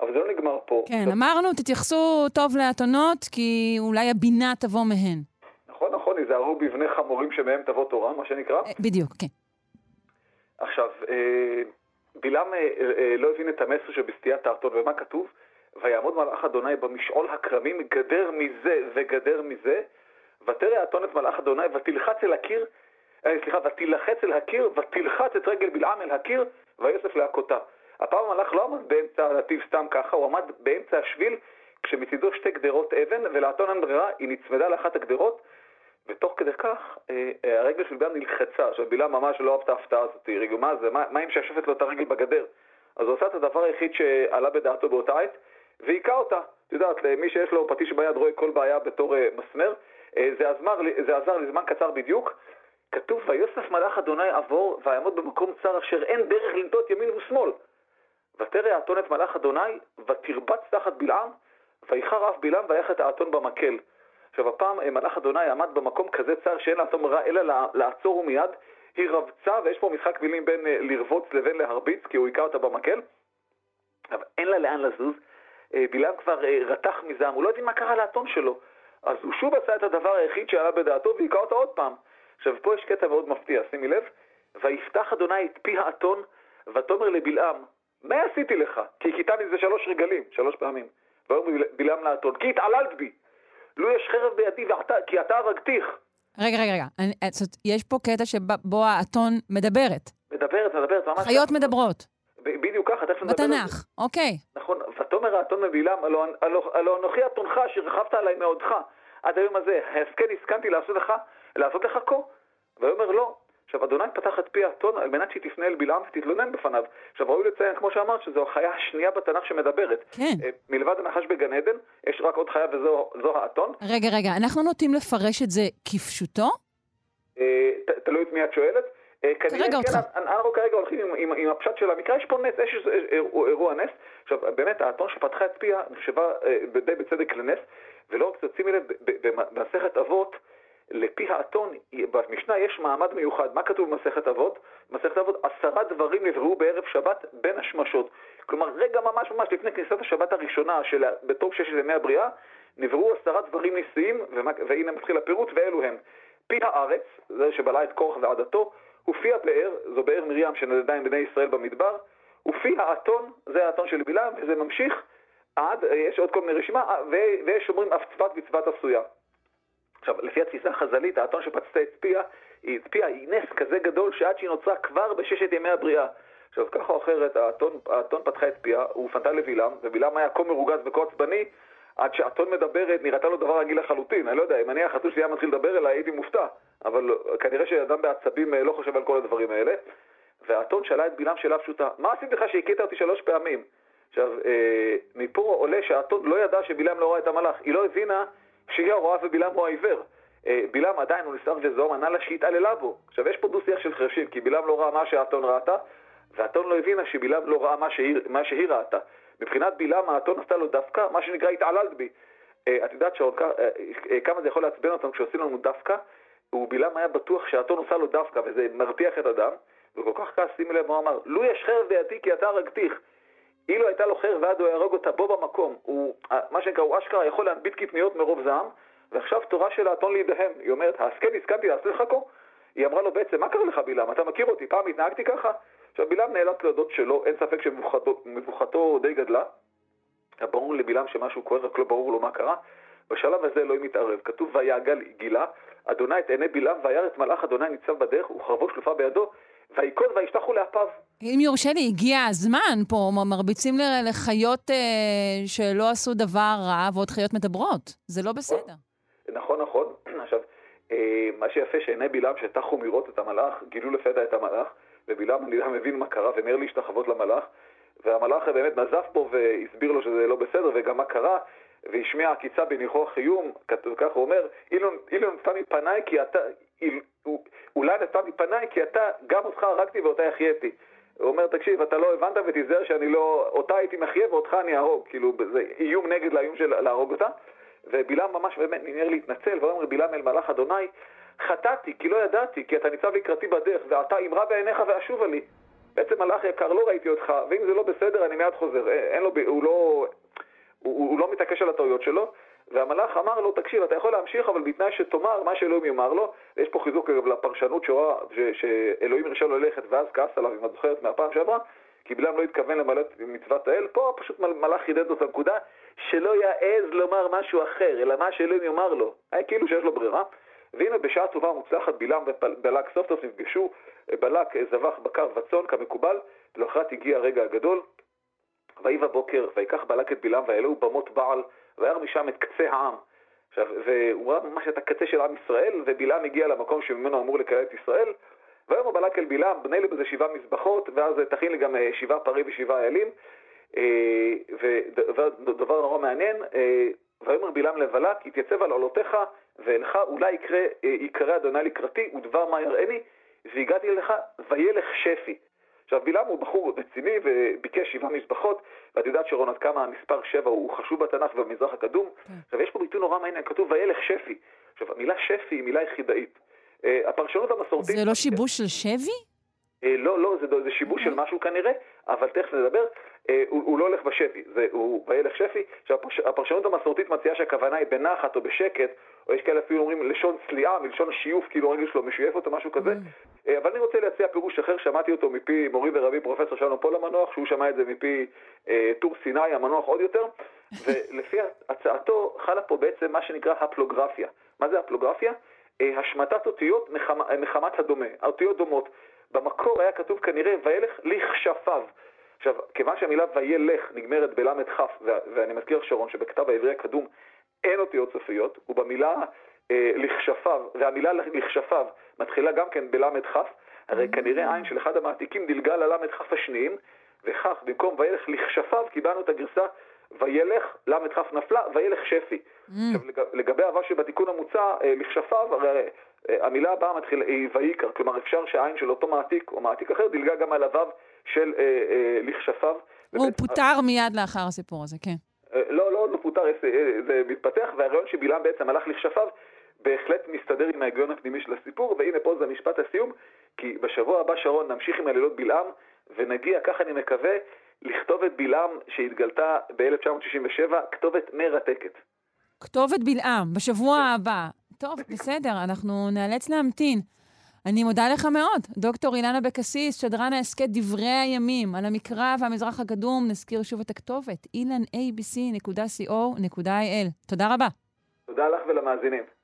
אבל זה לא נגמר פה. כן, זאת... אמרנו, תתייחסו טוב לאתונות, כי אולי הבינה תבוא מהן. נכון, נכון, היזהרו בבני חמורים שמהם תבוא תורה, מה שנקרא. אה, בדיוק, כן. עכשיו, אה, בלעם אה, לא הבין את המסר שבסטיית האתון, ומה כתוב? ויעמוד מלאך אדוני במשעול הכרמים, גדר מזה וגדר מזה, ותרא האתון את מלאך אדוני, ותלחץ אל הקיר, סליחה, ותילחץ אל הקיר, ותלחץ את רגל בלעם אל הקיר, ויוסף להכותה. הפעם המלאך לא עמד באמצע הנתיב סתם ככה, הוא עמד באמצע השביל כשמצידו שתי גדרות אבן, ולאתון אין ברירה, היא נצמדה לאחת הגדרות, ותוך כדי כך אה, אה, הרגל של בלעם נלחצה. עכשיו ממש לא אהב את ההפתעה הזאת, רגע, מה זה, מה, אם שישפת לו את הרגל בגדר? אז הוא עשה את הדבר היחיד שעלה בדעתו באותה עת, והיכה אותה. את יודעת, מי שיש לו פטיש ביד רואה כל בעיה בתור מסמר. זה עזר, זה עזר לזמן קצר בדיוק. כתוב, ויוסף מלאך אדוני עבור, ויעמוד במקום צר אשר אין דרך לנטות ימין ושמאל. ותרא האתון את מלאך אדוני, ותרבץ תחת בלעם, ויחר אף בלעם ויחת האתון במקל. עכשיו הפעם אה, מלאך אדוני עמד במקום כזה צר שאין לעשות מרע אלא לעצור ומיד. היא רבצה, ויש פה משחק מילים בין אה, לרבוץ לבין להרביץ, כי הוא היכה אותה במקל. אבל אין לה לאן לזוז. אה, בלעם כבר רתח מזעם, הוא לא הבין מה קרה לאתון שלו. אז הוא שוב עשה את הדבר היחיד שעלה בדעתו והיכה אותה עוד פעם. עכשיו פה יש קטע מאוד מפתיע, שימי לב. ויפתח אדוני את פי האתון, ותאמר לבלעם, מה עשיתי לך? כי הכיתה מזה שלוש רגלים, שלוש פעמים. ואומר בלעם לאתון, כי התעללת בי. לו יש חרב בידי כי אתה הרגתיך. רגע, רגע, רגע. אני, אה, זאת, יש פה קטע שבו האתון מדברת. מדברת, מדברת, ממש. חיות מדברות. בדיוק ככה, תכף נדבר על זה. בתנ"ך, אוקיי. נכון, ותאמר האתון מבלעם, הלא אנוכי אתונך שרכבת עליי מעודך. עד היום הזה, ההסכן הסכמתי לעשות לך, לעשות לך כה? ויאמר לא, עכשיו, אדוני פתח את פי האתון על מנת שהיא תפנה אל בלעם ותתלונן בפניו. עכשיו, ראוי לציין, כמו שאמרת, שזו החיה השנייה בתנ"ך שמדברת. כן. אה, מלבד הנחש בגן עדן, יש רק עוד חיה וזו האתון. רגע, רגע, אנחנו נוטים לפרש את זה כפשוטו? אה, תלוי את מי את שואלת. אה, כרגע אותך. כן, אנחנו כרגע הולכים עם, עם, עם הפשט של המקרא, יש פה נס, יש אירוע נס. עכשיו, באמת, האתון שפתחה את פיה, שבא די בצדק לנס, ולא רק, שימי לב, במסכת אבות, לפי האתון, במשנה יש מעמד מיוחד. מה כתוב במסכת אבות? במסכת אבות, עשרה דברים נבראו בערב שבת בין השמשות. כלומר, רגע ממש ממש לפני כניסת השבת הראשונה, של, בתור ששת ימי הבריאה, נבראו עשרה דברים ניסיים, והנה מתחיל הפירוט, ואלו הם. פי הארץ, זה שבלע את קורח ועדתו, ופי הבאר, זו באר מרים שנדדה עם בני ישראל במדבר, ופי האתון, זה האתון של בלעם, וזה ממשיך עד, יש עוד כל מיני רשימה, ויש אומרים אף צפת וצפת עשויה. עכשיו, לפי התפיסה החז"לית, האתון שפצתה פיה, היא פיה היא נס כזה גדול שעד שהיא נוצרה כבר בששת ימי הבריאה. עכשיו, ככה או אחרת, האתון, האתון פתחה את פיה, הוא פנתה לבלעם, ובלעם היה כה מרוגז וכה עצבני, עד שהאתון מדברת, נראתה לו דבר רגיל לחלוטין. אני לא יודע, אם אני החתול שלי היה מתחיל לדבר אליי, הייתי מופתע. אבל כנראה שאדם בעצבים אה, לא חושב על כל הדברים האלה. והאתון שאלה את בלעם שאלה פשוטה, מה עשיתי לך שהכית אותי שלוש פעמים? עכשיו, אה, מפה עולה שהאתון לא ידע שבלעם לא ראה את המלאך. היא לא הבינה שהיא הרואה ובלעם הוא העיוור. אה, בלעם עדיין הוא נסער וזוהר, ענה לה שהתעללה בו. עכשיו יש פה דו-שיח של חרשים, כי בלעם לא ראה מה שהאתון ראתה, והאתון לא הבינה שבלעם לא ראה מה שהיא, מה שהיא ראתה. מבחינת בלעם האתון עשתה לו דווקא, מה שנקרא התעללת בי. אה, את יודעת שעוד אה, כמה זה יכול לעצבן אותנו כשעושים לנו דווקא, ובלעם היה בטוח שהאתון עושה לו דווקא, וזה מרתיח את הדם, וכל כך כעס, שימי לב הוא אמר, לו יש חרב בידי כי אתה הרגתיך. אילו הייתה לו חרב ועד הוא יהרוג אותה בו במקום, הוא, מה שנקרא, הוא אשכרה יכול להנביט קטניות מרוב זעם, ועכשיו תורה של האתון להידהם. היא אומרת, ההסכם הסכמתי לעשות לך כה? היא אמרה לו בעצם, מה קרה לך בלעם? אתה מכיר אותי, פעם התנהגתי ככה? עכשיו בלעם נאלץ להודות שלא, אין ספק שמבוכתו די גדלה. ברור לבלעם שמשהו כואב, רק לא ברור לו מה קרה. בשלב הזה אלוהים מתערב. כתוב ויעגל גילה, אדוני את עיני בלעם וירא את מלאך אדוני ניצב בדרך וחרבו שלופה בידו, ויקוד וישתחו לאפיו. אם יורשה לי, הגיע הזמן פה, מרביצים לחיות אה, שלא עשו דבר רע ועוד חיות מדברות. זה לא בסדר. נכון, נכון. *clears throat* עכשיו, אה, מה שיפה שעיני בלעם שטחו מראות את המלאך, גילו לפתע את המלאך, ובלעם אני יודע מבין מה קרה ומר להשתחוות למלאך, והמלאך באמת נזף בו והסביר לו שזה לא בסדר, וגם מה קרה, והשמיע עקיצה בניחוח חיום, ככה הוא אומר, אילו נפתה מפניי כי אתה, אולי נפתה מפניי כי אתה, גם אותך הרגתי ואותה החייתי. הוא אומר, תקשיב, אתה לא הבנת ותיזהר שאני לא, אותה הייתי מחיה ואותך אני אהרוג, כאילו, זה איום נגד לאיום של להרוג אותה. ובלעם ממש באמת נמהר להתנצל, ואומר בלעם אל מלאך אדוני, חטאתי, כי לא ידעתי, כי אתה ניצב לקראתי בדרך, ואתה אמרה בעיניך ואשובה לי. בעצם מלאך יקר, לא ראיתי אותך, ואם זה לא בסדר, אני מיד חוזר. אין לו, הוא לא, הוא, הוא לא מתעקש על הטעויות שלו, והמלאך אמר לו, תקשיב, אתה יכול להמשיך, אבל בתנאי שתאמר מה שאלוהים יאמר לו. ויש פה חיזוק אגב לפרשנות שואה, שאלוהים הרשה לו ללכת, ואז כעס עליו, אם את זוכרת מהפעם שעברה, כי בלעם לא התכוון למלא את מצוות האל. פה פשוט מלאך חידד לו את הנקודה, שלא יעז לומר משהו אחר, אלא מה שאלוהים יאמר לו. היה כאילו שיש לו ברירה. והנה בשעה טובה ומוצלחת בלעם ובלק סוף סוף נפגשו, בלק זבח בקר וצאן כמקובל, ולאחרת הגיע הרגע הגדול, ויהי בבוקר, ויקח בלק את בלעם ויעלו במות בעל, וירא משם את קצה העם. עכשיו, והוא ראה ממש את הקצה של עם ישראל, ובלעם הגיע למקום שממנו אמור לקלל את ישראל, ויאמר בלק אל בלעם, בנה לי בזה שבעה מזבחות, ואז תכין לי גם אה, שבעה פרי ושבעה איילים. ודבר נורא מעניין, ויאמר בלעם לבלק, יתייצב על עולותיך, ואינך אולי יקרא, יקרא אדוני לקראתי, ודבר מה יראני, והגעתי אליך, וילך שפי. עכשיו, בלעם הוא בחור רציני וביקש שבעה מזבחות, ואת יודעת שרון עד כמה המספר שבע הוא חשוב בתנ"ך ובמזרח הקדום. כן. עכשיו, יש פה ביטוי נורא מעניין, כתוב וילך שפי. עכשיו, המילה שפי היא מילה יחידאית. אה, הפרשנות המסורתית... זה לא שיבוש של שבי? אה, לא, לא, זה, זה שיבוש של משהו כנראה, אבל תכף נדבר. אה, הוא, הוא לא הולך בשבי, זה, הוא וילך שפי. הפרשנות המסורתית מציעה שהכוונה היא בנחת או בשקט, או יש כאלה אפילו אומרים לשון צליעה, מלשון שיוף, כאילו הרגל שלו משויפת או משהו כזה. Mm. אבל אני רוצה להציע פירוש אחר, שמעתי אותו מפי מורי ורבי פרופסור שלום פול המנוח, שהוא שמע את זה מפי אה, טור סיני המנוח עוד יותר, ולפי *laughs* הצעתו חלה פה בעצם מה שנקרא הפלוגרפיה. מה זה הפלוגרפיה? אה, השמטת אותיות מחמת, מחמת הדומה, האותיות דומות. במקור היה כתוב כנראה וילך לכשפיו. עכשיו, כיוון שהמילה וילך נגמרת בל"כ, ואני מזכיר שרון שבכתב העברי הקדום אין אותיות סופיות, ובמילה אה, לכשפיו, והמילה לכשפיו מתחילה גם כן בל"כ, הרי mm. כנראה עין של אחד המעתיקים דילגה לל"כ השניים, וכך במקום וילך לכשפיו קיבלנו את הגרסה וילך, ל"כ נפלה, וילך שפי. Mm. עכשיו, לגבי הוו שבתיקון המוצע, אה, לכשפיו, הרי אה, המילה הבאה מתחילה, היא ויקר, כלומר אפשר שהעין של אותו מעתיק או מעתיק אחר דילגה גם על הוו של אה, לכשפיו. הוא פוטר מיד לאחר הסיפור הזה, כן. לא, לא, לא פוטר, זה מתפתח, והרעיון שבלעם בעצם הלך לכשפיו, בהחלט מסתדר עם ההיגיון הפנימי של הסיפור, והנה פה זה משפט הסיום, כי בשבוע הבא, שרון, נמשיך עם עלילות בלעם, ונגיע, כך אני מקווה, לכתובת בלעם שהתגלתה ב-1967, כתובת מרתקת. כתובת בלעם, בשבוע כן. הבא. טוב, בסדר, אנחנו נאלץ להמתין. אני מודה לך מאוד. דוקטור אילנה אבקסיס, שדרן ההסכת דברי הימים על המקרא והמזרח הקדום, נזכיר שוב את הכתובת, ilanabc.co.il. תודה רבה. תודה לך ולמאזינים.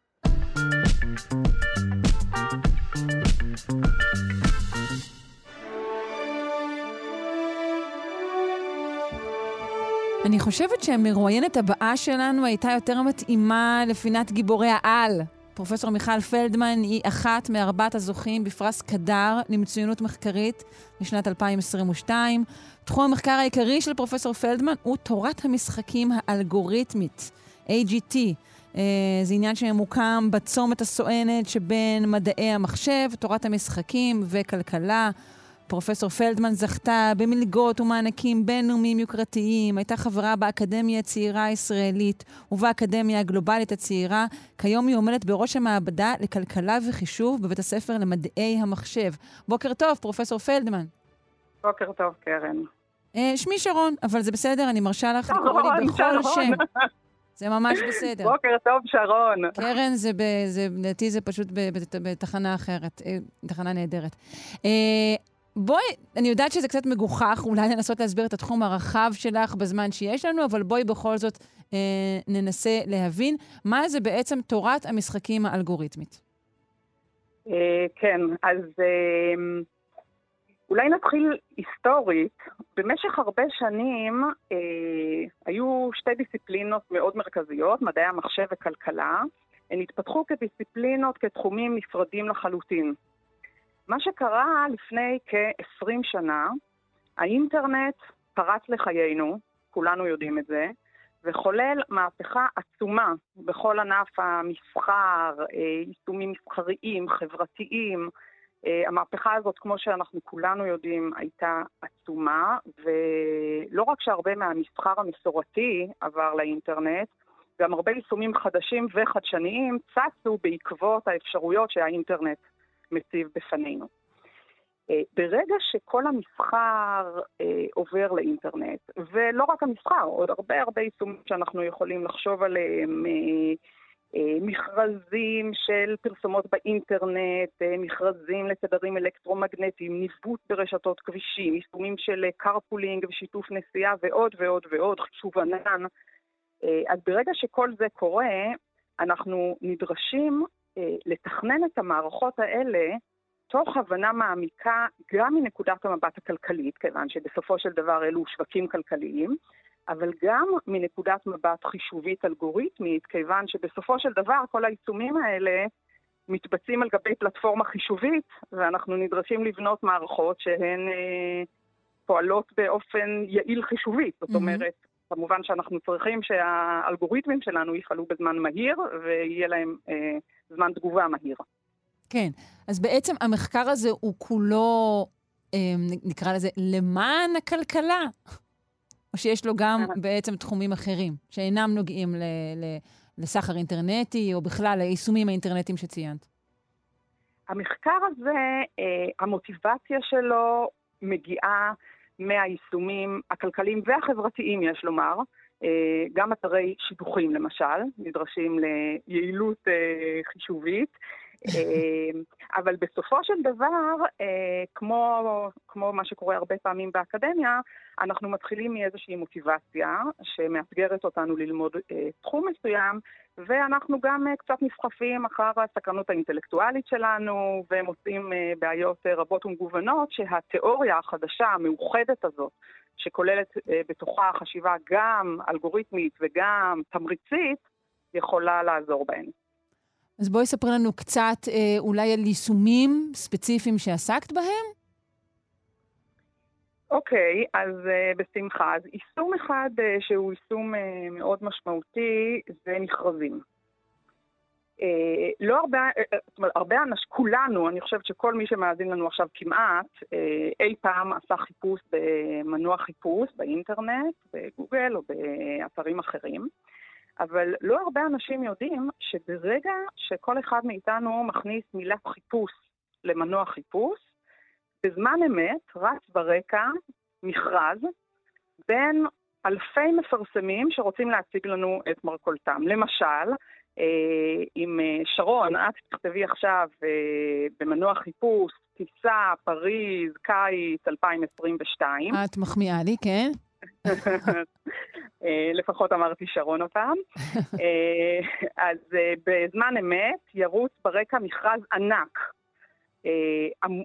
אני חושבת שהמרואיינת הבאה שלנו הייתה יותר מתאימה לפינת גיבורי העל. פרופסור מיכל פלדמן היא אחת מארבעת הזוכים בפרס קדר למצוינות מחקרית לשנת 2022. תחום המחקר העיקרי של פרופסור פלדמן הוא תורת המשחקים האלגוריתמית, AGT. Uh, אה, זה עניין שממוקם בצומת הסואנת שבין מדעי המחשב, תורת המשחקים וכלכלה. פרופסור פלדמן זכתה במלגות ומענקים בינלאומיים יוקרתיים, הייתה חברה באקדמיה הצעירה הישראלית ובאקדמיה הגלובלית הצעירה. כיום היא עומדת בראש המעבדה לכלכלה וחישוב בבית הספר למדעי המחשב. בוקר טוב, פרופסור פלדמן. בוקר טוב, קרן. אה, שמי שרון, אבל זה בסדר, אני מרשה לך לקרוא לי בכל שם. זה ממש בסדר. בוקר טוב, שרון. קרן, זה, לדעתי זה פשוט בתחנה אחרת, אה, תחנה נהדרת. אה, בואי, אני יודעת שזה קצת מגוחך אולי לנסות להסביר את התחום הרחב שלך בזמן שיש לנו, אבל בואי בכל זאת אה, ננסה להבין מה זה בעצם תורת המשחקים האלגוריתמית. אה, כן, אז אה, אולי נתחיל היסטורית. במשך הרבה שנים אה, היו שתי דיסציפלינות מאוד מרכזיות, מדעי המחשב וכלכלה. הן התפתחו כדיסציפלינות, כתחומים נפרדים לחלוטין. מה שקרה לפני כ-20 שנה, האינטרנט פרץ לחיינו, כולנו יודעים את זה, וחולל מהפכה עצומה בכל ענף המסחר, אה, יישומים מסחריים, חברתיים. אה, המהפכה הזאת, כמו שאנחנו כולנו יודעים, הייתה עצומה, ולא רק שהרבה מהמסחר המסורתי עבר לאינטרנט, גם הרבה יישומים חדשים וחדשניים צצו בעקבות האפשרויות שהאינטרנט מציב בפנינו. אה, ברגע שכל המסחר אה, עובר לאינטרנט, ולא רק המסחר, עוד הרבה הרבה יישומים שאנחנו יכולים לחשוב עליהם, מכרזים של פרסומות באינטרנט, מכרזים לתדרים אלקטרומגנטיים, ניווט ברשתות כבישים, יישומים של carpooling ושיתוף נסיעה ועוד ועוד ועוד, חישוב ענן. אז ברגע שכל זה קורה, אנחנו נדרשים אה, לתכנן את המערכות האלה תוך הבנה מעמיקה גם מנקודת המבט הכלכלית, כיוון שבסופו של דבר אלו שווקים כלכליים, אבל גם מנקודת מבט חישובית אלגוריתמית, כיוון שבסופו של דבר כל העיצומים האלה מתבצעים על גבי פלטפורמה חישובית, ואנחנו נדרשים לבנות מערכות שהן אה, פועלות באופן יעיל חישובית. זאת אומרת, כמובן שאנחנו צריכים שהאלגוריתמים שלנו יפעלו בזמן מהיר ויהיה להם אה, זמן תגובה מהיר. כן, אז בעצם המחקר הזה הוא כולו, אה, נקרא לזה, למען הכלכלה? או שיש לו גם אה. בעצם תחומים אחרים, שאינם נוגעים ל, ל, לסחר אינטרנטי, או בכלל ליישומים האינטרנטיים שציינת? המחקר הזה, אה, המוטיבציה שלו מגיעה מהיישומים הכלכליים והחברתיים, יש לומר. אה, גם אתרי שידוכים, למשל, נדרשים ליעילות חישובית. אה, אבל בסופו של דבר, כמו, כמו מה שקורה הרבה פעמים באקדמיה, אנחנו מתחילים מאיזושהי מוטיבציה שמאתגרת אותנו ללמוד תחום מסוים, ואנחנו גם קצת נסחפים אחר הסקרנות האינטלקטואלית שלנו, ומוצאים בעיות רבות ומגוונות שהתיאוריה החדשה, המאוחדת הזאת, שכוללת בתוכה חשיבה גם אלגוריתמית וגם תמריצית, יכולה לעזור בהן. אז בואי ספרי לנו קצת אה, אולי על יישומים ספציפיים שעסקת בהם. אוקיי, okay, אז uh, בשמחה. אז יישום אחד uh, שהוא יישום uh, מאוד משמעותי זה מכרזים. Uh, לא הרבה, uh, זאת אומרת, הרבה אנשים, כולנו, אני חושבת שכל מי שמאזין לנו עכשיו כמעט, uh, אי פעם עשה חיפוש במנוע חיפוש באינטרנט, בגוגל או באתרים אחרים. אבל לא הרבה אנשים יודעים שברגע שכל אחד מאיתנו מכניס מילת חיפוש למנוע חיפוש, בזמן אמת רץ ברקע מכרז בין אלפי מפרסמים שרוצים להציג לנו את מרכולתם. למשל, אה, אם אה, שרון, את תכתבי עכשיו אה, במנוע חיפוש, טיסה, פריז, קיץ 2022. את מחמיאה לי, כן. לפחות אמרתי שרון הפעם. אז בזמן אמת ירוץ ברקע מכרז ענק אה,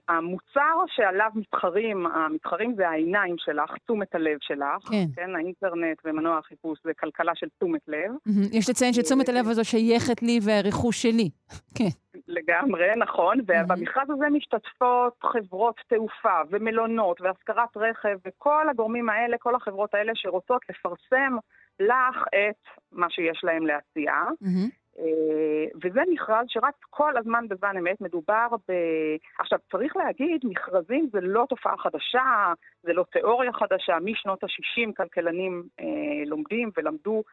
המוצר שעליו מתחרים, המתחרים זה העיניים שלך, תשומת הלב שלך, כן, כן האינטרנט ומנוע החיפוש זה כלכלה של תשומת לב. יש לציין שתשומת הלב הזו שייכת לי והרכוש שלי. *laughs* כן. לגמרי, נכון, ובמכרז הזה משתתפות חברות תעופה ומלונות והשכרת רכב וכל הגורמים האלה, כל החברות האלה שרוצות לפרסם לך את מה שיש להם להציע. Mm-hmm. אה, וזה מכרז שרק כל הזמן בזמן אמת מדובר ב... עכשיו, צריך להגיד, מכרזים זה לא תופעה חדשה, זה לא תיאוריה חדשה. משנות ה-60 כלכלנים אה, לומדים ולמדו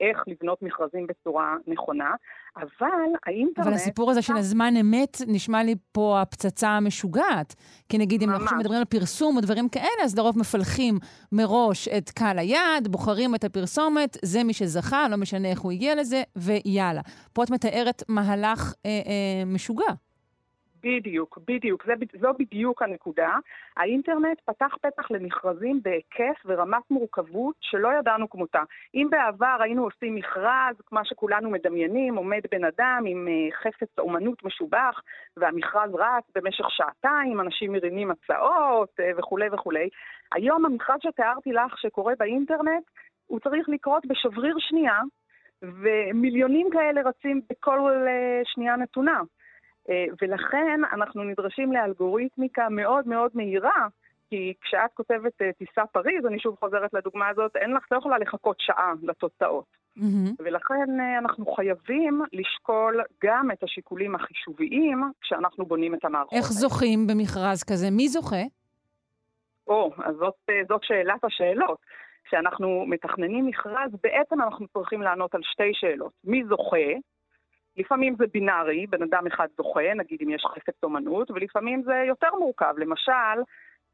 איך לבנות מכרזים בצורה נכונה, אבל האינטרנט... אבל הסיפור הזה של הזמן אמת נשמע לי פה הפצצה המשוגעת. כי נגיד, אם אנחנו מדברים על פרסום או דברים כאלה, אז לרוב מפלחים מראש את קהל היעד, בוחרים את הפרסומת, זה מי שזכה, לא משנה איך הוא הגיע לזה, ויאללה. פה את מתארת מהלך אה, אה, משוגע. בדיוק, בדיוק. זה, זו בדיוק הנקודה. האינטרנט פתח פתח למכרזים בהיקף ורמת מורכבות שלא ידענו כמותה. אם בעבר היינו עושים מכרז, כמו שכולנו מדמיינים, עומד בן אדם עם אה, חפץ אומנות משובח, והמכרז רץ במשך שעתיים, אנשים מרימים הצעות אה, וכולי וכולי, היום המכרז שתיארתי לך שקורה באינטרנט, הוא צריך לקרות בשבריר שנייה, ומיליונים כאלה רצים בכל אה, שנייה נתונה. אה, ולכן אנחנו נדרשים לאלגוריתמיקה מאוד מאוד מהירה, כי כשאת כותבת אה, טיסה פריז, אני שוב חוזרת לדוגמה הזאת, אין לך, לא יכולה לחכות שעה לתוצאות. Mm-hmm. ולכן אה, אנחנו חייבים לשקול גם את השיקולים החישוביים כשאנחנו בונים את המערכות. איך זוכים במכרז כזה? מי זוכה? או, אז זאת, זאת שאלת השאלות. כשאנחנו מתכננים מכרז, בעצם אנחנו צריכים לענות על שתי שאלות. מי זוכה? לפעמים זה בינארי, בן אדם אחד זוכה, נגיד אם יש חפץ אומנות, ולפעמים זה יותר מורכב. למשל,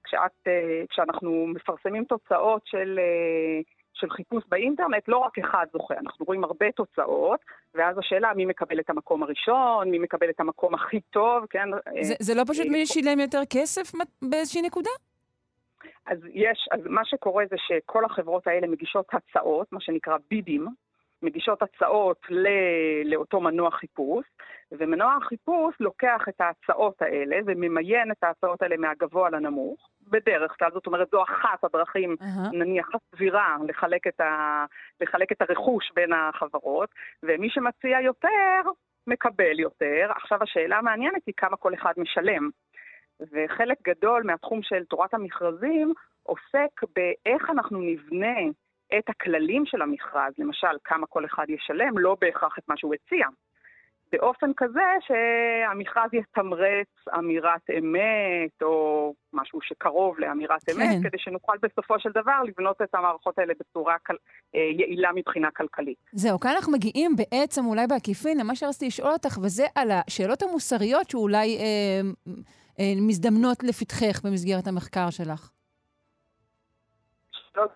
כשאת, אה, כשאנחנו מפרסמים תוצאות של, אה, של חיפוש באינטרנט, לא רק אחד זוכה, אנחנו רואים הרבה תוצאות, ואז השאלה מי מקבל את המקום הראשון, מי מקבל את המקום הכי טוב, כן? זה, זה לא פשוט מי שילם יותר כסף באיזושהי נקודה? אז יש, אז מה שקורה זה שכל החברות האלה מגישות הצעות, מה שנקרא בידים, מגישות הצעות לאותו מנוע חיפוש, ומנוע החיפוש לוקח את ההצעות האלה וממיין את ההצעות האלה מהגבוה לנמוך, בדרך כלל, זאת אומרת, זו אחת הדרכים, uh-huh. נניח, הסבירה לחלק את, ה, לחלק את הרכוש בין החברות, ומי שמציע יותר, מקבל יותר. עכשיו השאלה המעניינת היא כמה כל אחד משלם. וחלק גדול מהתחום של תורת המכרזים עוסק באיך אנחנו נבנה את הכללים של המכרז, למשל כמה כל אחד ישלם, לא בהכרח את מה שהוא הציע. באופן כזה שהמכרז יתמרץ אמירת אמת, או משהו שקרוב לאמירת אמת, כן. כדי שנוכל בסופו של דבר לבנות את המערכות האלה בצורה כל... אה, יעילה מבחינה כלכלית. זהו, כאן אנחנו מגיעים בעצם, אולי בעקיפין, למה שרציתי לשאול אותך, וזה על השאלות המוסריות שאולי אה, אה, מזדמנות לפתחך במסגרת המחקר שלך. שאלות,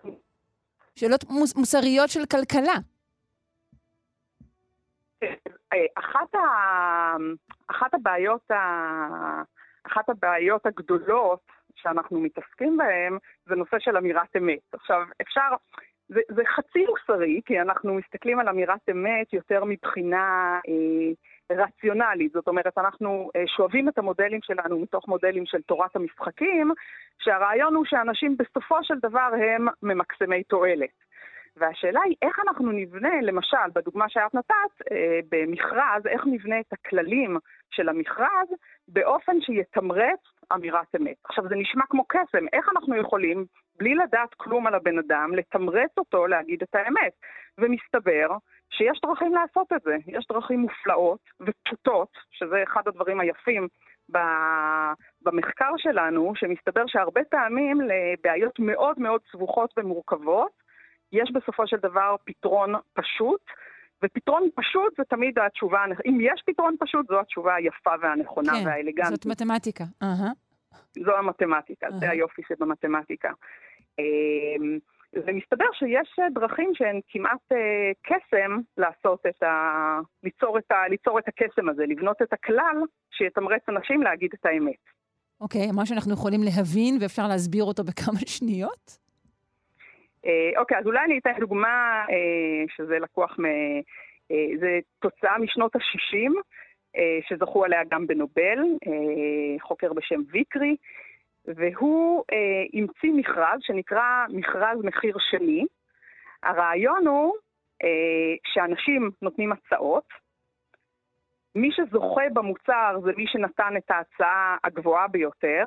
שאלות מוס, מוסריות של כלכלה. אה, אחת, ה... אחת, הבעיות ה... אחת הבעיות הגדולות שאנחנו מתעסקים בהן זה נושא של אמירת אמת. עכשיו, אפשר, זה, זה חצי מוסרי, כי אנחנו מסתכלים על אמירת אמת יותר מבחינה אה, רציונלית. זאת אומרת, אנחנו אה, שואבים את המודלים שלנו מתוך מודלים של תורת המשחקים, שהרעיון הוא שאנשים בסופו של דבר הם ממקסמי תועלת. והשאלה היא איך אנחנו נבנה, למשל, בדוגמה שאת נתת, אה, במכרז, איך נבנה את הכללים של המכרז באופן שיתמרץ אמירת אמת. עכשיו, זה נשמע כמו קסם, איך אנחנו יכולים, בלי לדעת כלום על הבן אדם, לתמרץ אותו להגיד את האמת? ומסתבר שיש דרכים לעשות את זה. יש דרכים מופלאות ופשוטות, שזה אחד הדברים היפים במחקר שלנו, שמסתבר שהרבה פעמים לבעיות מאוד מאוד סבוכות ומורכבות, יש בסופו של דבר פתרון פשוט, ופתרון פשוט זה תמיד התשובה, אם יש פתרון פשוט, זו התשובה היפה והנכונה כן, והאלגנטית. זאת מתמטיקה. Uh-huh. זו המתמטיקה, uh-huh. זה היופי שבמתמטיקה. אמ, ומסתבר שיש דרכים שהן כמעט אה, קסם לעשות את ה... ליצור את, ה... ליצור את הקסם הזה, לבנות את הכלל שיתמרץ אנשים להגיד את האמת. אוקיי, okay, מה שאנחנו יכולים להבין ואפשר להסביר אותו בכמה *laughs* שניות? אה, אוקיי, אז אולי אני אתן דוגמה אה, שזה לקוח מ... זה תוצאה משנות ה-60, שזכו עליה גם בנובל, חוקר בשם ויקרי, והוא המציא מכרז שנקרא מכרז מחיר שני. הרעיון הוא שאנשים נותנים הצעות, מי שזוכה במוצר זה מי שנתן את ההצעה הגבוהה ביותר,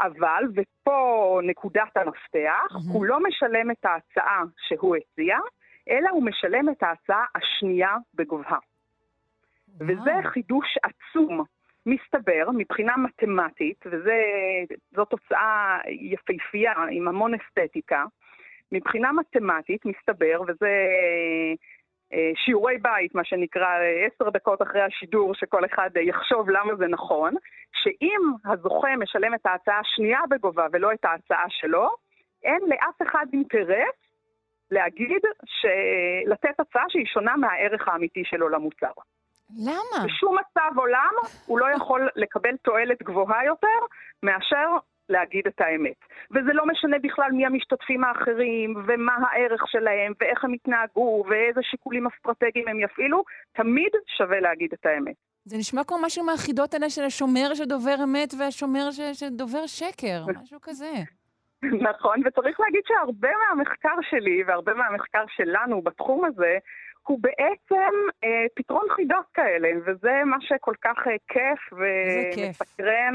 אבל, ופה נקודת המפתח, mm-hmm. הוא לא משלם את ההצעה שהוא הציע, אלא הוא משלם את ההצעה השנייה בגובהה. וזה חידוש עצום. מסתבר, מבחינה מתמטית, וזו תוצאה יפהפייה עם המון אסתטיקה, מבחינה מתמטית מסתבר, וזה אה, שיעורי בית, מה שנקרא, עשר דקות אחרי השידור, שכל אחד יחשוב למה זה נכון, שאם הזוכה משלם את ההצעה השנייה בגובה ולא את ההצעה שלו, אין לאף אחד אינטרס להגיד, לתת הצעה שהיא שונה מהערך האמיתי שלו למוצר. למה? בשום מצב עולם הוא לא יכול לקבל תועלת גבוהה יותר מאשר להגיד את האמת. וזה לא משנה בכלל מי המשתתפים האחרים, ומה הערך שלהם, ואיך הם יתנהגו, ואיזה שיקולים אסטרטגיים הם יפעילו, תמיד שווה להגיד את האמת. זה נשמע כמו משהו מהחידות האלה של השומר שדובר אמת והשומר ש... שדובר שקר, *laughs* משהו כזה. נכון, וצריך להגיד שהרבה מהמחקר שלי והרבה מהמחקר שלנו בתחום הזה, הוא בעצם אה, פתרון חידות כאלה, וזה מה שכל כך אה, כיף ומסקרן.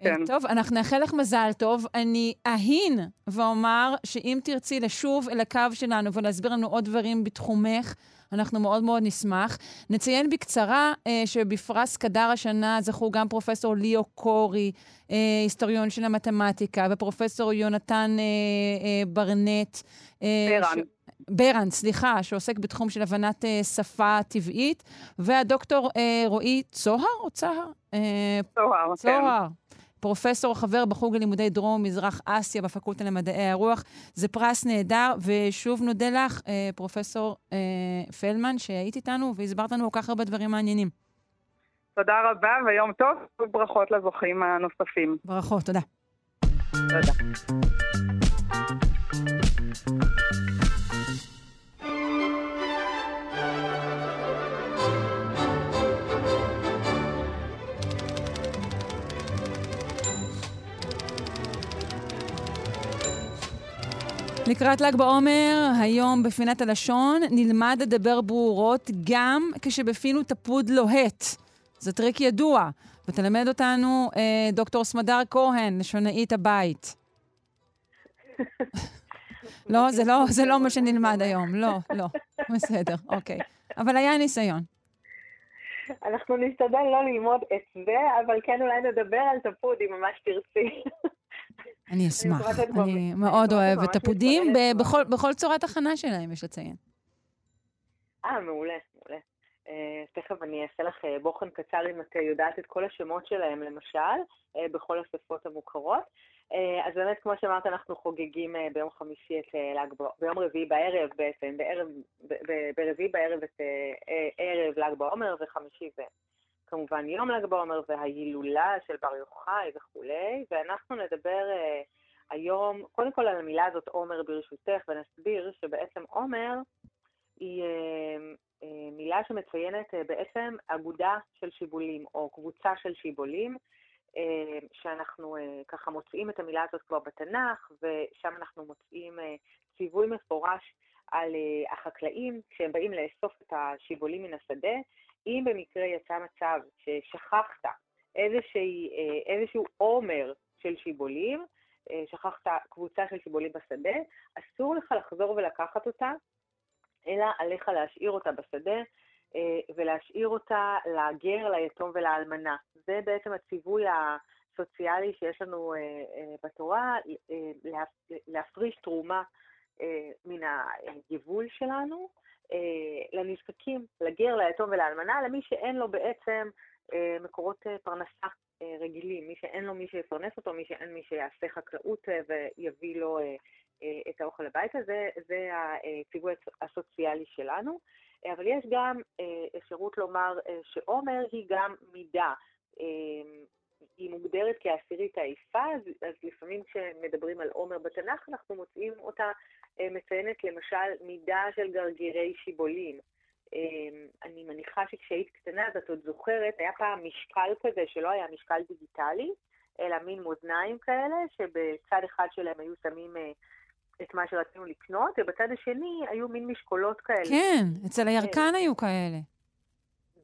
כן. טוב, אנחנו נאחל לך מזל טוב. אני אהין ואומר שאם תרצי לשוב אל הקו שלנו ולהסביר לנו עוד דברים בתחומך, אנחנו מאוד מאוד נשמח. נציין בקצרה אה, שבפרס קדר השנה זכו גם פרופסור ליאו קורי, אה, היסטוריון של המתמטיקה, ופרופסור יונתן אה, אה, ברנט. אה, ברן. ש... ברן, סליחה, שעוסק בתחום של הבנת אה, שפה טבעית, והדוקטור אה, רועי צוהר או צהר? אה, צוהר, כן. פרופסור חבר בחוג ללימודי דרום-מזרח אסיה בפקולטה למדעי הרוח. זה פרס נהדר, ושוב נודה לך, אה, פרופסור אה, פלמן, שהיית איתנו והסברת לנו כל כך הרבה דברים מעניינים. תודה רבה ויום טוב, וברכות לזוכים הנוספים. ברכות, תודה. תודה. לקראת ל"ג בעומר, היום בפינת הלשון, נלמד לדבר ברורות גם כשבפינו תפוד לוהט. זה טריק ידוע, ותלמד אותנו אה, דוקטור סמדר כהן, לשונאית הבית. *laughs* לא, זה לא, זה לא מה *laughs* שנלמד היום, לא, לא. בסדר, אוקיי. אבל היה ניסיון. אנחנו נשתדל לא ללמוד את זה, אבל כן אולי נדבר על תפוד, אם ממש תרצי. *laughs* אני אשמח. אני מאוד אוהבת תפודים, בכל צורת הכנה שלהם, יש לציין. אה, מעולה, מעולה. אה, תכף אני אעשה לך אה, בוחן קצר אם את יודעת את כל השמות שלהם, למשל, אה, בכל השפות המוכרות. אז באמת, כמו שאמרת, אנחנו חוגגים ביום חמישי את ל"ג בעומר, ביום רביעי בערב בעצם, בערב, ברביעי בערב את ערב ל"ג בעומר, וחמישי זה כמובן יום ל"ג בעומר וההילולה של בר יוחאי וכולי, ואנחנו נדבר היום, קודם כל על המילה הזאת עומר ברשותך, ונסביר שבעצם עומר היא אה, מילה שמציינת אה, בעצם אגודה של שיבולים או קבוצה של שיבולים, שאנחנו ככה מוצאים את המילה הזאת כבר בתנ"ך, ושם אנחנו מוצאים ציווי מפורש על החקלאים כשהם באים לאסוף את השיבולים מן השדה. אם במקרה יצא מצב ששכחת איזושהי, איזשהו עומר של שיבולים, שכחת קבוצה של שיבולים בשדה, אסור לך לחזור ולקחת אותה, אלא עליך להשאיר אותה בשדה אה, ולהשאיר אותה לגר, ליתום ולאלמנה. זה בעצם הציווי הסוציאלי שיש לנו אה, אה, בתורה, להפריש תרומה מן היבול שלנו לנזקקים, לגר, ליתום ולאלמנה, למי שאין לו בעצם מקורות פרנסה רגילים, מי שאין לו מי שיפרנס אותו, מי שאין מי שיעשה חקלאות ויביא לו אה, את האוכל הביתה, זה, זה הציווי הסוציאלי שלנו. אה, אבל יש גם אה, אפשרות לומר שעומר היא גם מידה. היא מוגדרת כעשירית העיפה, אז לפעמים כשמדברים על עומר בתנ"ך, אנחנו מוצאים אותה מציינת למשל מידה של גרגירי שיבולים. אני מניחה שכשהיית קטנה, אז את עוד זוכרת, היה פעם משקל כזה שלא היה משקל דיגיטלי, אלא מין מאזניים כאלה, שבצד אחד שלהם היו שמים את מה שרצינו לקנות, ובצד השני היו מין משקולות כאלה. כן, אצל הירקן היו כאלה.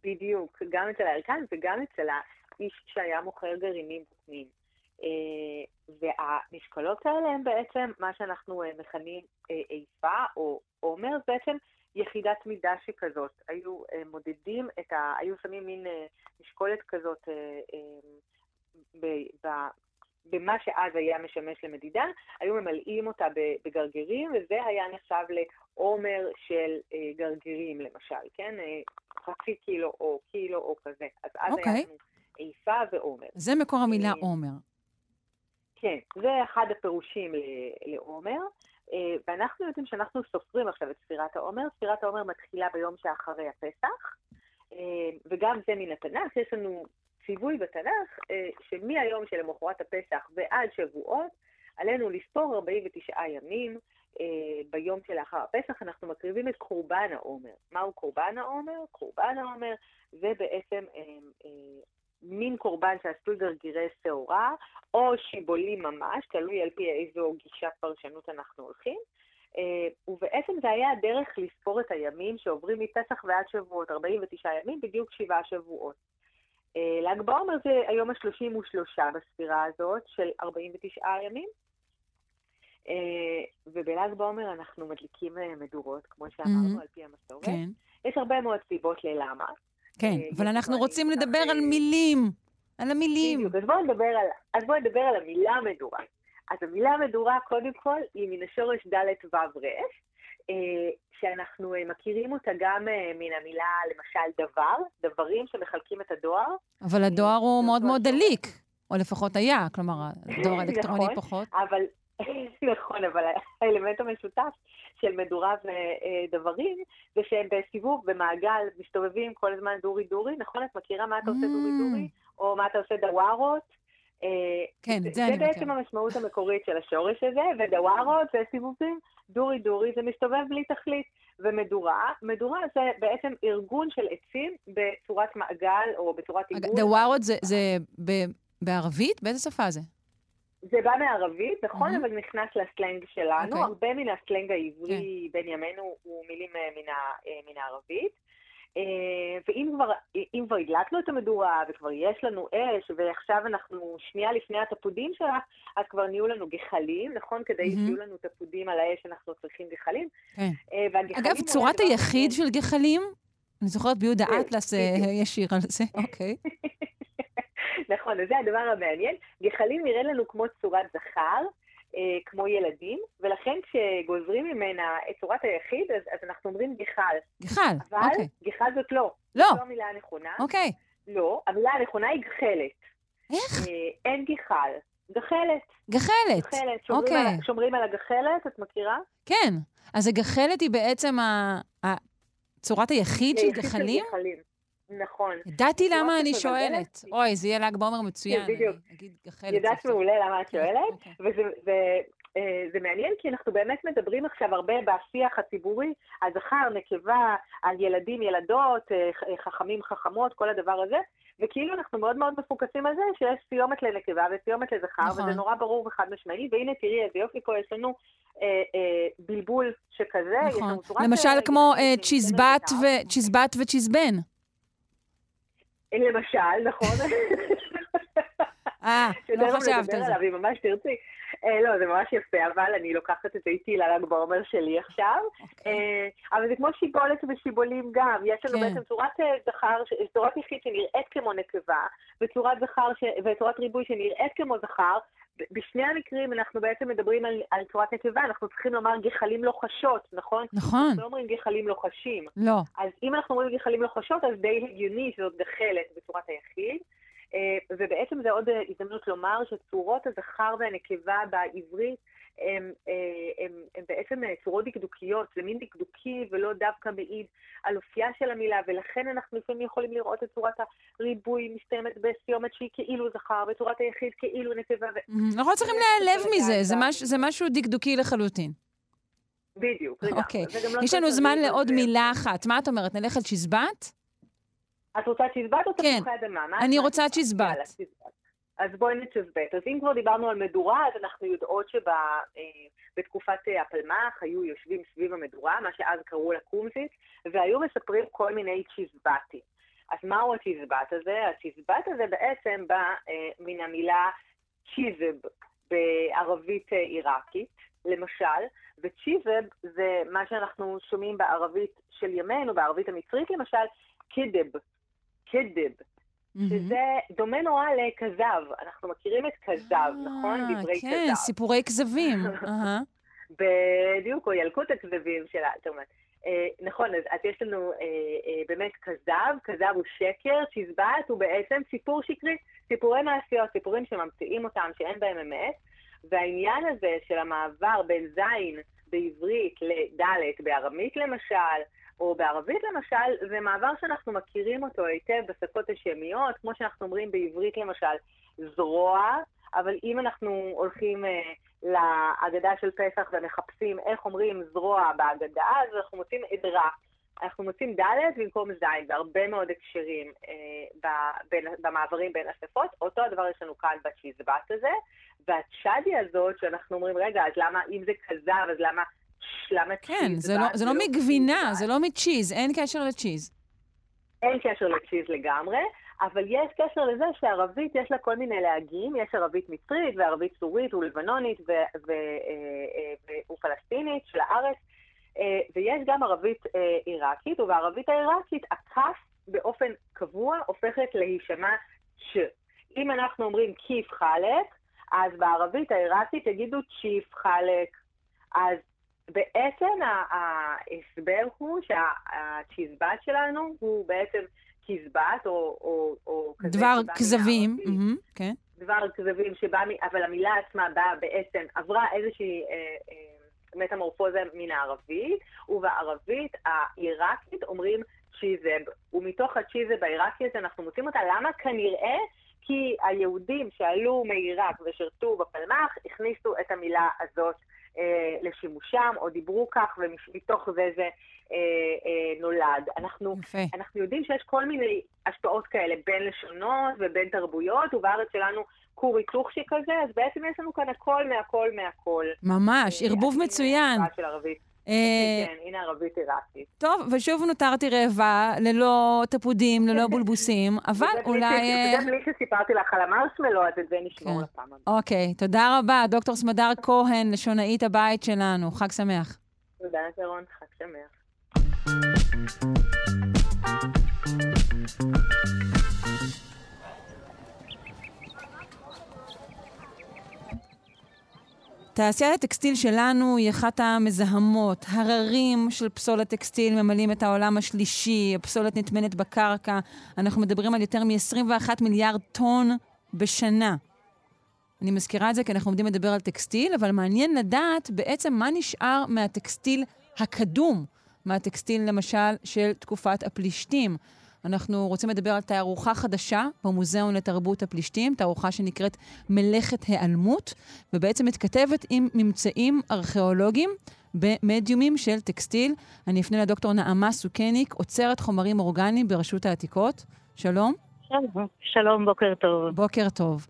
בדיוק, גם אצל הירקן וגם אצל האיש שהיה מוכר גרעינים בפנים. אה, והמשקולות האלה הם בעצם מה שאנחנו אה, מכנים אה, איפה, או עומר, בעצם יחידת מידה שכזאת. היו מודדים את ה... היו שמים מין משקולת כזאת במה שאז היה משמש למדידה, היו ממלאים אותה בגרגירים, וזה היה נחשב לעומר של גרגירים, למשל, כן? חצי קילו או קילו או כזה. אז אז okay. היה אוקיי. לנו איפה ועומר. זה מקור המילה עומר. כן, זה אחד הפירושים לעומר. ואנחנו יודעים שאנחנו סופרים עכשיו את ספירת העומר. ספירת העומר מתחילה ביום שאחרי הפסח, וגם זה מן התנ"ך. יש לנו ציווי בתנ"ך אה, שמהיום שלמחרת הפסח ועד שבועות, עלינו לספור 49 ימים. אה, ביום שלאחר הפסח אנחנו מקריבים את קורבן העומר. מהו קורבן העומר? קורבן העומר זה בעצם אה, מין קורבן שעשוי גרגירי שעורה, או שיבולים ממש, תלוי על פי איזו גישה פרשנות אנחנו הולכים. ובעצם זה היה הדרך לספור את הימים שעוברים מפסח ועד שבועות, 49 ימים, בדיוק שבעה שבועות. אה, ל"ג בעומר זה היום ה-33 בספירה הזאת של 49 ימים. אה, ובל"ג בעומר אנחנו מדליקים אה, מדורות, כמו שאמרנו, mm-hmm. על פי המסורת. כן. יש הרבה מאוד סיבות ללמה. כן, אבל אנחנו רוצים לדבר על מילים, על המילים. בדיוק, אז בואו נדבר על, אז בואו נדבר על המילה מדורה. אז המילה מדורה, קודם כל, היא מן השורש ד' ו' ר', אה, שאנחנו אה, מכירים אותה גם אה, מן המילה, למשל, דבר, דברים שמחלקים את הדואר. אבל הדואר הוא מאוד מאוד דליק, או לפחות היה, כלומר, הדואר *laughs* האלקטרוני נכון, פחות. אבל, *laughs* נכון, אבל האלמנט המשותף של מדורה ודברים, זה שהם בסיבוב, במעגל, מסתובבים כל הזמן דורי דורי, נכון? את מכירה מה אתה עושה דורי דורי? Mm. או מה אתה עושה דווארות? כן, את זה אני מכירה. זה בעצם המשמעות המקורית של השורש הזה, ודווארות זה סיבובים, דורי דורי זה מסתובב בלי תכלית. ומדורה, מדורה זה בעצם ארגון של עצים בצורת מעגל או בצורת עיגול. דווארות זה, זה ב- בערבית? באיזה שפה זה? זה בא מערבית, נכון, mm-hmm. אבל נכנס לסלנג שלנו. Okay. אוקיי. הרבה מן הסלנג העברי okay. כן. בין ימינו הוא מילים מן, ה, מן הערבית. ואם כבר, אם כבר הדלקנו את המדורה וכבר יש לנו אש, ועכשיו אנחנו שנייה לפני התפודים שלה, אז כבר נהיו לנו גחלים, נכון? כדי mm-hmm. שיהיו לנו תפודים על האש, אנחנו צריכים גחלים. כן. אגב, צורת היחיד של גחלים, אני זוכרת ביהודה אטלס יש שיר על זה, *laughs* אוקיי. נכון, אז זה הדבר המעניין. גחלים נראה לנו כמו צורת זכר, אה, כמו ילדים, ולכן כשגוזרים ממנה את צורת היחיד, אז, אז אנחנו אומרים גחל. גחל, אבל אוקיי. גחל זאת לא. לא. זאת לא המילה הנכונה. אוקיי. לא, המילה הנכונה היא גחלת. איך? אה, אין גחל. גחלת. גחלת. גחלת. שומרים, אוקיי. על, שומרים על הגחלת, את מכירה? כן. אז הגחלת היא בעצם ה... ה... צורת היחיד של גחלים? של גחלים. נכון. ידעתי למה אני שואלת. אוי, זה יהיה ל"ג בעומר מצוין. כן, בדיוק. ידעת מעולה למה את כן, שואלת, אוקיי. וזה אה, מעניין כי אנחנו באמת מדברים עכשיו הרבה בשיח הציבורי, על זכר, נקבה, על ילדים, ילדות, אה, חכמים, חכמות, כל הדבר הזה, וכאילו אנחנו מאוד מאוד מפוקסים על זה שיש סיומת לנקבה וסיומת לזכר, נכון. וזה נורא ברור וחד משמעי, והנה תראי איזה יופי פה, יש לנו אה, אה, בלבול שכזה, נכון. למשל אה, כמו אה, צ'יזבט וצ'יזבן. למשל, נכון. *laughs* אה, *laughs* לא חשבת על זה. עליו, אם ממש תרצי. אה, לא, זה ממש יפה, אבל אני לוקחת את זה איתי לל"ג בעומר שלי עכשיו. אה, אבל זה כמו שיבולת ושיבולים גם. יש לנו אוקיי. כן. בעצם צורת אה, זכר, צורת יחיד שנראית כמו נקבה, וצורת זכר ש- וצורת ריבוי שנראית כמו זכר. בשני המקרים אנחנו בעצם מדברים על, על צורת נקבה, אנחנו צריכים לומר גחלים לוחשות, נכון? נכון. אנחנו לא אומרים גחלים לוחשים. לא. אז אם אנחנו אומרים גחלים לוחשות, אז די הגיוני שזאת גחלת בצורת היחיד. אה, ובעצם זה עוד אה, הזדמנות לומר שצורות הזכר והנקבה בעברית הם, אה, הם, הם בעצם אה, צורות דקדוקיות, זה מין דקדוקי ולא דווקא מעיד על אופייה של המילה, ולכן אנחנו לפעמים יכולים לראות את צורת הריבוי מסתיימת בסיומת שהיא כאילו זכר, וצורת היחיד כאילו נקבה. אנחנו לא צריכים להיעלב מזה, זה מש- זה משהו דקדוקי לחלוטין. בדיוק, לגמרי. אוקיי. גם לא יש לנו זמן לעוד זה. מילה אחת. מה את אומרת? נלך על צ'יזבט? את רוצה צ'יזבט או כן. תפוחי אדמה? אני? רוצה צ'יזבט. אז בואי נצ'זבט. אז אם כבר דיברנו על מדורה, אז אנחנו יודעות שבתקופת הפלמ"ח היו יושבים סביב המדורה, מה שאז קראו לה קומזית, והיו מספרים כל מיני צ'יזבטים. אז מהו הצ'יזבט הזה? הצ'יזבט הזה בעצם בא אה, מן המילה צ'יזב בערבית אה, עיראקית, למשל, וצ'יזב זה מה שאנחנו שומעים בערבית של ימינו, בערבית המצרית למשל, קידב, קידב, שזה דומה נורא לכזב. אנחנו מכירים את כזב, נכון? דברי כן, כזב. סיפורי כזבים. *laughs* בדיוק, או ילקוט הכזבים של האלתרמן. אה, נכון, אז, אז יש לנו אה, אה, באמת כזב, כזב הוא שקר, צ'יזבט הוא בעצם סיפור שקרי, סיפורי מעשיות, סיפורים שממציאים אותם, שאין בהם אמת, והעניין הזה של המעבר בין זין בעברית לדלת, בארמית למשל, או בערבית למשל, זה מעבר שאנחנו מכירים אותו היטב בשפות השמיות, כמו שאנחנו אומרים בעברית למשל, זרוע, אבל אם אנחנו הולכים אה, להגדה של פסח ומחפשים איך אומרים זרוע בהגדה, אז אנחנו מוצאים עדרה. אנחנו מוצאים ד' במקום ז' בהרבה מאוד הקשרים אה, בין, במעברים בין השפות. אותו הדבר יש לנו כאן בצ'יזבט הזה, והצ'אדי הזאת, שאנחנו אומרים, רגע, אז למה, אם זה כזב, אז למה, למה כן, צ'יזבט זה לא- זה לא ולא מגבינה, צ'יזבט? זה לא מצ'יז, אין קשר לצ'יז. אין קשר לצ'יז לגמרי, אבל יש קשר לזה שערבית יש לה כל מיני להגים, יש ערבית מצרית וערבית סורית ולבנונית אה, אה, ופלסטינית של הארץ, אה, ויש גם ערבית עיראקית, ובערבית העיראקית הכף באופן קבוע הופכת להישמע ש. אם אנחנו אומרים כיף חלק, אז בערבית העיראקית יגידו צ'יף חלק. אז בעצם ההסבר הוא שהצ'יזבט שלנו הוא בעצם כזבת, או, או, או כזה דבר כזבים. מהמם, כן. דבר כזבים שבא, אבל המילה עצמה באה בעצם, עברה איזושהי אה, אה, מטמורפוזה מן הערבית, ובערבית העיראקית אומרים צ'יזב, ומתוך הצ'יזב העיראקי הזה אנחנו מוצאים אותה, למה? כנראה כי היהודים שעלו מעיראק ושירתו בפלמ"ח הכניסו את המילה הזאת לשימושם, או דיברו כך, ומתוך זה זה אה, אה, נולד. אנחנו, יפה. אנחנו יודעים שיש כל מיני השפעות כאלה בין לשונות ובין תרבויות, ובארץ שלנו כור היתוך שכזה, אז בעצם יש לנו כאן הכל מהכל מהכל. ממש, אה, ערבוב מצוין. של ערבית. כן, הנה ערבית עיראקית. טוב, ושוב נותרתי רעבה, ללא תפודים, ללא *laughs* בולבוסים, אבל אולי... זה בלי שסיפרתי לך על המרשמלו, אז את זה נשמור כן. לפעם הבאה. אוקיי, תודה רבה, דוקטור סמדר כהן, לשונאית הבית שלנו. חג שמח. תודה, שרון, חג שמח. תעשיית הטקסטיל שלנו היא אחת המזהמות. הררים של פסולת טקסטיל ממלאים את העולם השלישי, הפסולת נטמנת בקרקע. אנחנו מדברים על יותר מ-21 מיליארד טון בשנה. אני מזכירה את זה כי אנחנו עומדים לדבר על טקסטיל, אבל מעניין לדעת בעצם מה נשאר מהטקסטיל הקדום, מהטקסטיל למשל של תקופת הפלישתים. אנחנו רוצים לדבר על תערוכה חדשה במוזיאון לתרבות הפלישתים, תערוכה שנקראת מלאכת היעלמות, ובעצם מתכתבת עם ממצאים ארכיאולוגיים במדיומים של טקסטיל. אני אפנה לדוקטור נעמה סוכניק, עוצרת חומרים אורגניים ברשות העתיקות. שלום. שלום, שלום, בוקר טוב. בוקר טוב.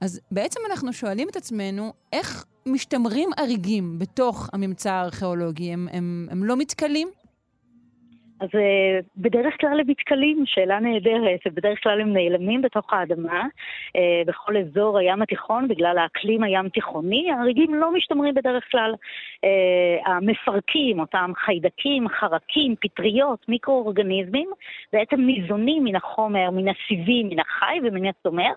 אז בעצם אנחנו שואלים את עצמנו, איך משתמרים אריגים בתוך הממצא הארכיאולוגי? הם, הם, הם לא מתכלים? אז uh, בדרך כלל הם מתכלים, שאלה נהדרת, ובדרך כלל הם נעלמים בתוך האדמה. Uh, בכל אזור הים התיכון, בגלל האקלים הים תיכוני, ההריגים לא משתמרים בדרך כלל. Uh, המפרקים, אותם חיידקים, חרקים, פטריות, מיקרואורגניזמים, בעצם ניזונים מן החומר, מן הסיבים, מן החי ומן הצומח,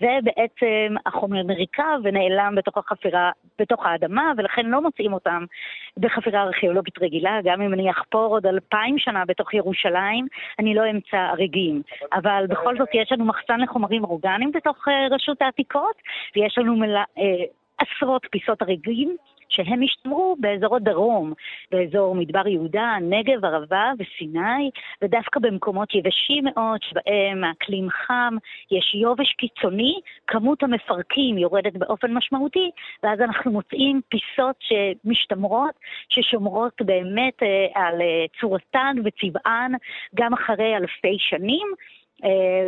ובעצם החומר נריקב ונעלם בתוך החפירה, בתוך האדמה, ולכן לא מוצאים אותם בחפירה ארכיאולוגית רגילה, גם אם אני אחפור עוד אלפיים שנה בתוך ירושלים, אני לא אמצא הריגים. אבל בכל זאת יש לנו מחסן לחומרים אורגניים בתוך אה, רשות העתיקות, ויש לנו מלא, אה, עשרות פיסות הריגים. שהם השתמרו באזור הדרום, באזור מדבר יהודה, נגב, ערבה וסיני, ודווקא במקומות יבשים מאוד, שבהם האקלים חם, יש יובש קיצוני, כמות המפרקים יורדת באופן משמעותי, ואז אנחנו מוצאים פיסות שמשתמרות, ששומרות באמת אה, על אה, צורתן וצבען גם אחרי אלפי שנים.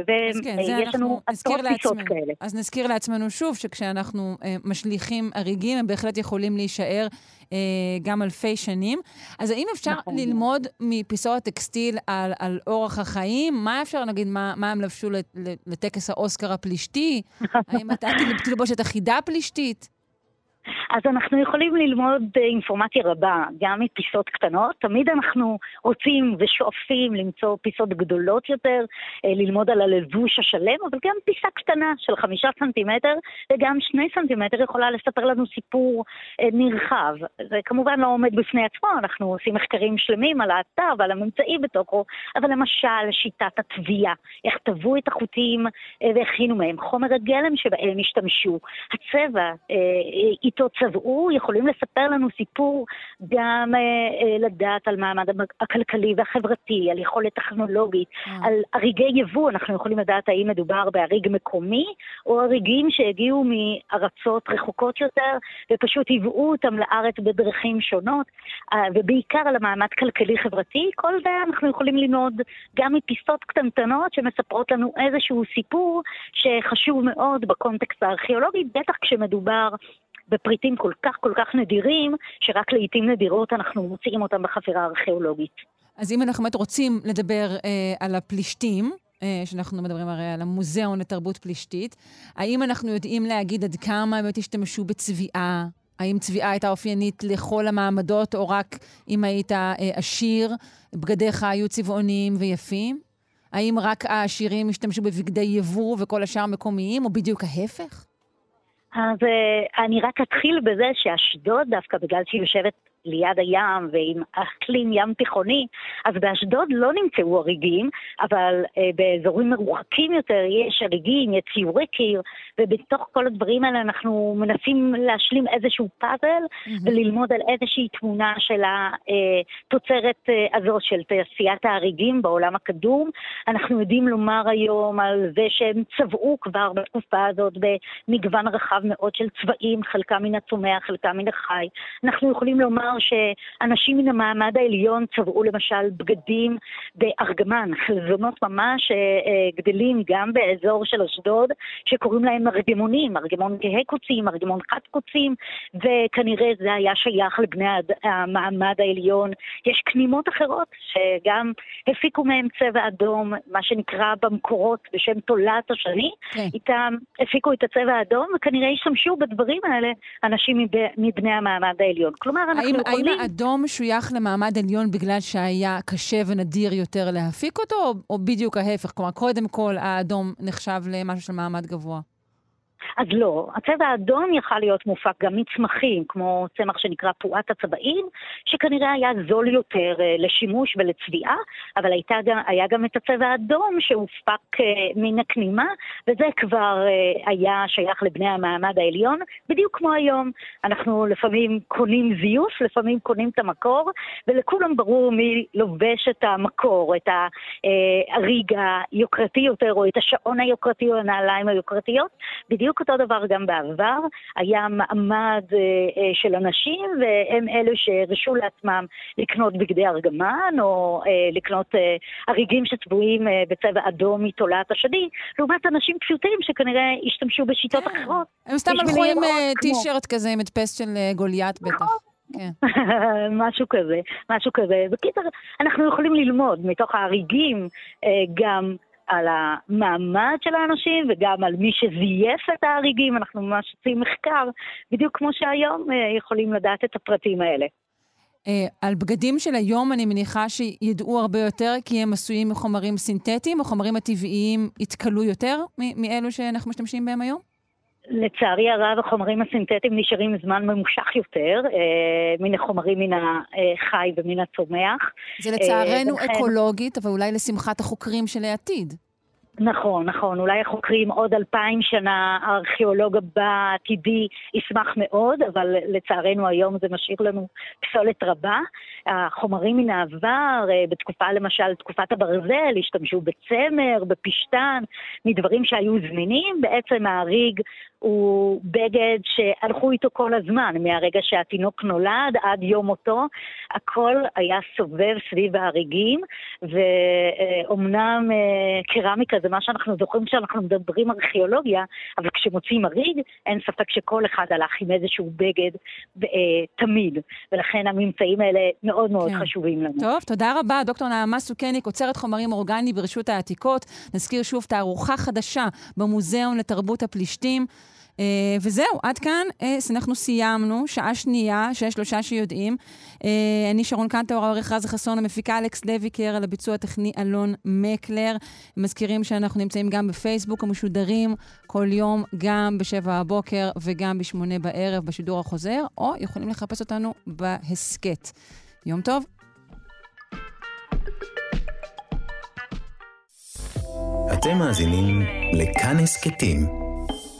ויש כן, לנו עשרות פיסות כאלה. אז נזכיר לעצמנו שוב שכשאנחנו אה, משליכים הריגים, הם בהחלט יכולים להישאר אה, גם אלפי שנים. אז האם אפשר נכון. ללמוד מפיסות הטקסטיל על, על אורח החיים? מה אפשר, נגיד, מה, מה הם לבשו לטקס האוסקר הפלישתי? *laughs* האם אתה תלבוש את החידה פלישתית? אז אנחנו יכולים ללמוד אינפורמציה רבה, גם מפיסות קטנות. תמיד אנחנו רוצים ושואפים למצוא פיסות גדולות יותר, אה, ללמוד על הלבוש השלם, אבל גם פיסה קטנה של חמישה סנטימטר וגם שני סנטימטר יכולה לספר לנו סיפור אה, נרחב. זה כמובן לא עומד בפני עצמו, אנחנו עושים מחקרים שלמים על האתר ועל הממצאים בתוכו, אבל למשל שיטת התביעה, איך טבעו את החוטים אה, והכינו מהם, חומר הגלם שבהם השתמשו, הצבע, איתו צבעו, יכולים לספר לנו סיפור גם אה, אה, לדעת על מעמד הכלכלי והחברתי, על יכולת טכנולוגית, אה. על הריגי יבוא, אנחנו יכולים לדעת האם מדובר בהריג מקומי, או הריגים שהגיעו מארצות רחוקות יותר, ופשוט היוו אותם לארץ בדרכים שונות, אה, ובעיקר על המעמד כלכלי-חברתי. כל זה אנחנו יכולים ללמוד גם מפיסות קטנטנות שמספרות לנו איזשהו סיפור שחשוב מאוד בקונטקסט הארכיאולוגי, בטח כשמדובר בפריטים כל כך כל כך נדירים, שרק לעיתים נדירות אנחנו מוצאים אותם בחפירה הארכיאולוגית. אז אם אנחנו באמת רוצים לדבר אה, על הפלישתים, אה, שאנחנו מדברים הרי על המוזיאון לתרבות פלישתית, האם אנחנו יודעים להגיד עד כמה באמת השתמשו בצביעה? האם צביעה הייתה אופיינית לכל המעמדות, או רק אם היית אה, עשיר, בגדיך היו צבעוניים ויפים? האם רק העשירים השתמשו בבגדי יבוא וכל השאר מקומיים, או בדיוק ההפך? אז uh, אני רק אתחיל בזה שאשדוד דווקא, בגלל שהיא יושבת ליד הים ועם אקלים ים תיכוני, אז באשדוד לא נמצאו הריגים, אבל uh, באזורים מרוחקים יותר יש הריגים, יש ציורי קיר, ובתוך כל הדברים האלה אנחנו מנסים להשלים איזשהו פאזל mm-hmm. וללמוד על איזושהי תמונה של התוצרת uh, הזו של תעשיית ההריגים בעולם הקדום. אנחנו יודעים לומר היום על זה שהם צבעו כבר בתקופה הזאת במגוון רחב מאוד של צבעים, חלקם מן הצומח, חלקם מן החי. אנחנו יכולים לומר שאנשים מן המעמד העליון צבעו למשל בגדים בארגמן, חלזונות ממש גדלים גם באזור של אשדוד, שקוראים להם מרגמונים, מרגמון כהה קוצים, מרגמון חד קוצים, וכנראה זה היה שייך לבני המעמד העליון. יש כנימות אחרות שגם הפיקו מהם צבע אדום, מה שנקרא במקורות בשם תולעת השני, כן. איתם הפיקו את הצבע האדום, וכנראה השתמשו בדברים האלה אנשים מב... מבני המעמד העליון. כלומר, אנחנו האם. האם האדום שוייך למעמד עליון בגלל שהיה קשה ונדיר יותר להפיק אותו, או, או בדיוק ההפך? כלומר, קודם כל האדום נחשב למשהו של מעמד גבוה. אז לא, הצבע האדום יכל להיות מופק גם מצמחים, כמו צמח שנקרא פועת הצבעים, שכנראה היה זול יותר uh, לשימוש ולצביעה, אבל הייתה היה גם את הצבע האדום שהופק uh, מן הכנימה, וזה כבר uh, היה שייך לבני המעמד העליון, בדיוק כמו היום. אנחנו לפעמים קונים זיוף, לפעמים קונים את המקור, ולכולם ברור מי לובש את המקור, את הריג היוקרתי יותר, או את השעון היוקרתי או הנעליים היוקרתיות. בדיוק אותו דבר גם בעבר, היה מעמד אה, אה, של אנשים, והם אלו שהרשו לעצמם לקנות בגדי ארגמן, או אה, לקנות אה, הריגים שצבועים אה, בצבע אדום מתולעת השדי, לעומת אנשים פשוטים שכנראה השתמשו בשיטות כן. אחרות. הם סתם הלכו עם אה, טישרט כזה עם הדפס של אה, גוליית בטח. כן. *laughs* משהו כזה, משהו כזה. בקיצר, אנחנו יכולים ללמוד מתוך ההריגים אה, גם על המעמד של האנשים וגם על מי שזייף את ההריגים. אנחנו ממש עושים מחקר, בדיוק כמו שהיום אה, יכולים לדעת את הפרטים האלה. Uh, על בגדים של היום אני מניחה שידעו הרבה יותר, כי הם עשויים מחומרים סינתטיים, או חומרים הטבעיים יתכלו יותר מאלו שאנחנו משתמשים בהם היום? לצערי הרב, החומרים הסינתטיים נשארים זמן ממושך יותר, אה, מן החומרים מן החי ומן הצומח. זה לצערנו אה, אקולוגית, אבל אולי לשמחת החוקרים של העתיד. נכון, נכון. אולי החוקרים עוד אלפיים שנה, הארכיאולוג הבא העתידי ישמח מאוד, אבל לצערנו היום זה משאיר לנו פסולת רבה. החומרים מן העבר, אה, בתקופה למשל, תקופת הברזל, השתמשו בצמר, בפשתן, מדברים שהיו זמינים. בעצם האריג הוא בגד שהלכו איתו כל הזמן, מהרגע שהתינוק נולד עד יום מותו, הכל היה סובב סביב ההריגים, ואומנם אה, קרמיקה זה מה שאנחנו זוכרים כשאנחנו מדברים ארכיאולוגיה, אבל כשמוצאים הריג, אין ספק שכל אחד הלך עם איזשהו בגד אה, תמיד, ולכן הממצאים האלה מאוד מאוד כן. חשובים לנו. טוב, תודה רבה, דוקטור נעמה סוכניק, עוצרת חומרים אורגניים ברשות העתיקות. נזכיר שוב תערוכה חדשה במוזיאון לתרבות הפלישתים. Uh, וזהו, עד כאן uh, אנחנו סיימנו, שעה שנייה, שיש שלושה שיודעים. Uh, אני שרון קנטור, העורך רז חסון, המפיקה אלכס לויקר, על הביצוע הטכני אלון מקלר. מזכירים שאנחנו נמצאים גם בפייסבוק המשודרים כל יום, גם בשבע הבוקר וגם בשמונה בערב בשידור החוזר, או יכולים לחפש אותנו בהסכת. יום טוב. אתם מאזינים לכאן הסכתים.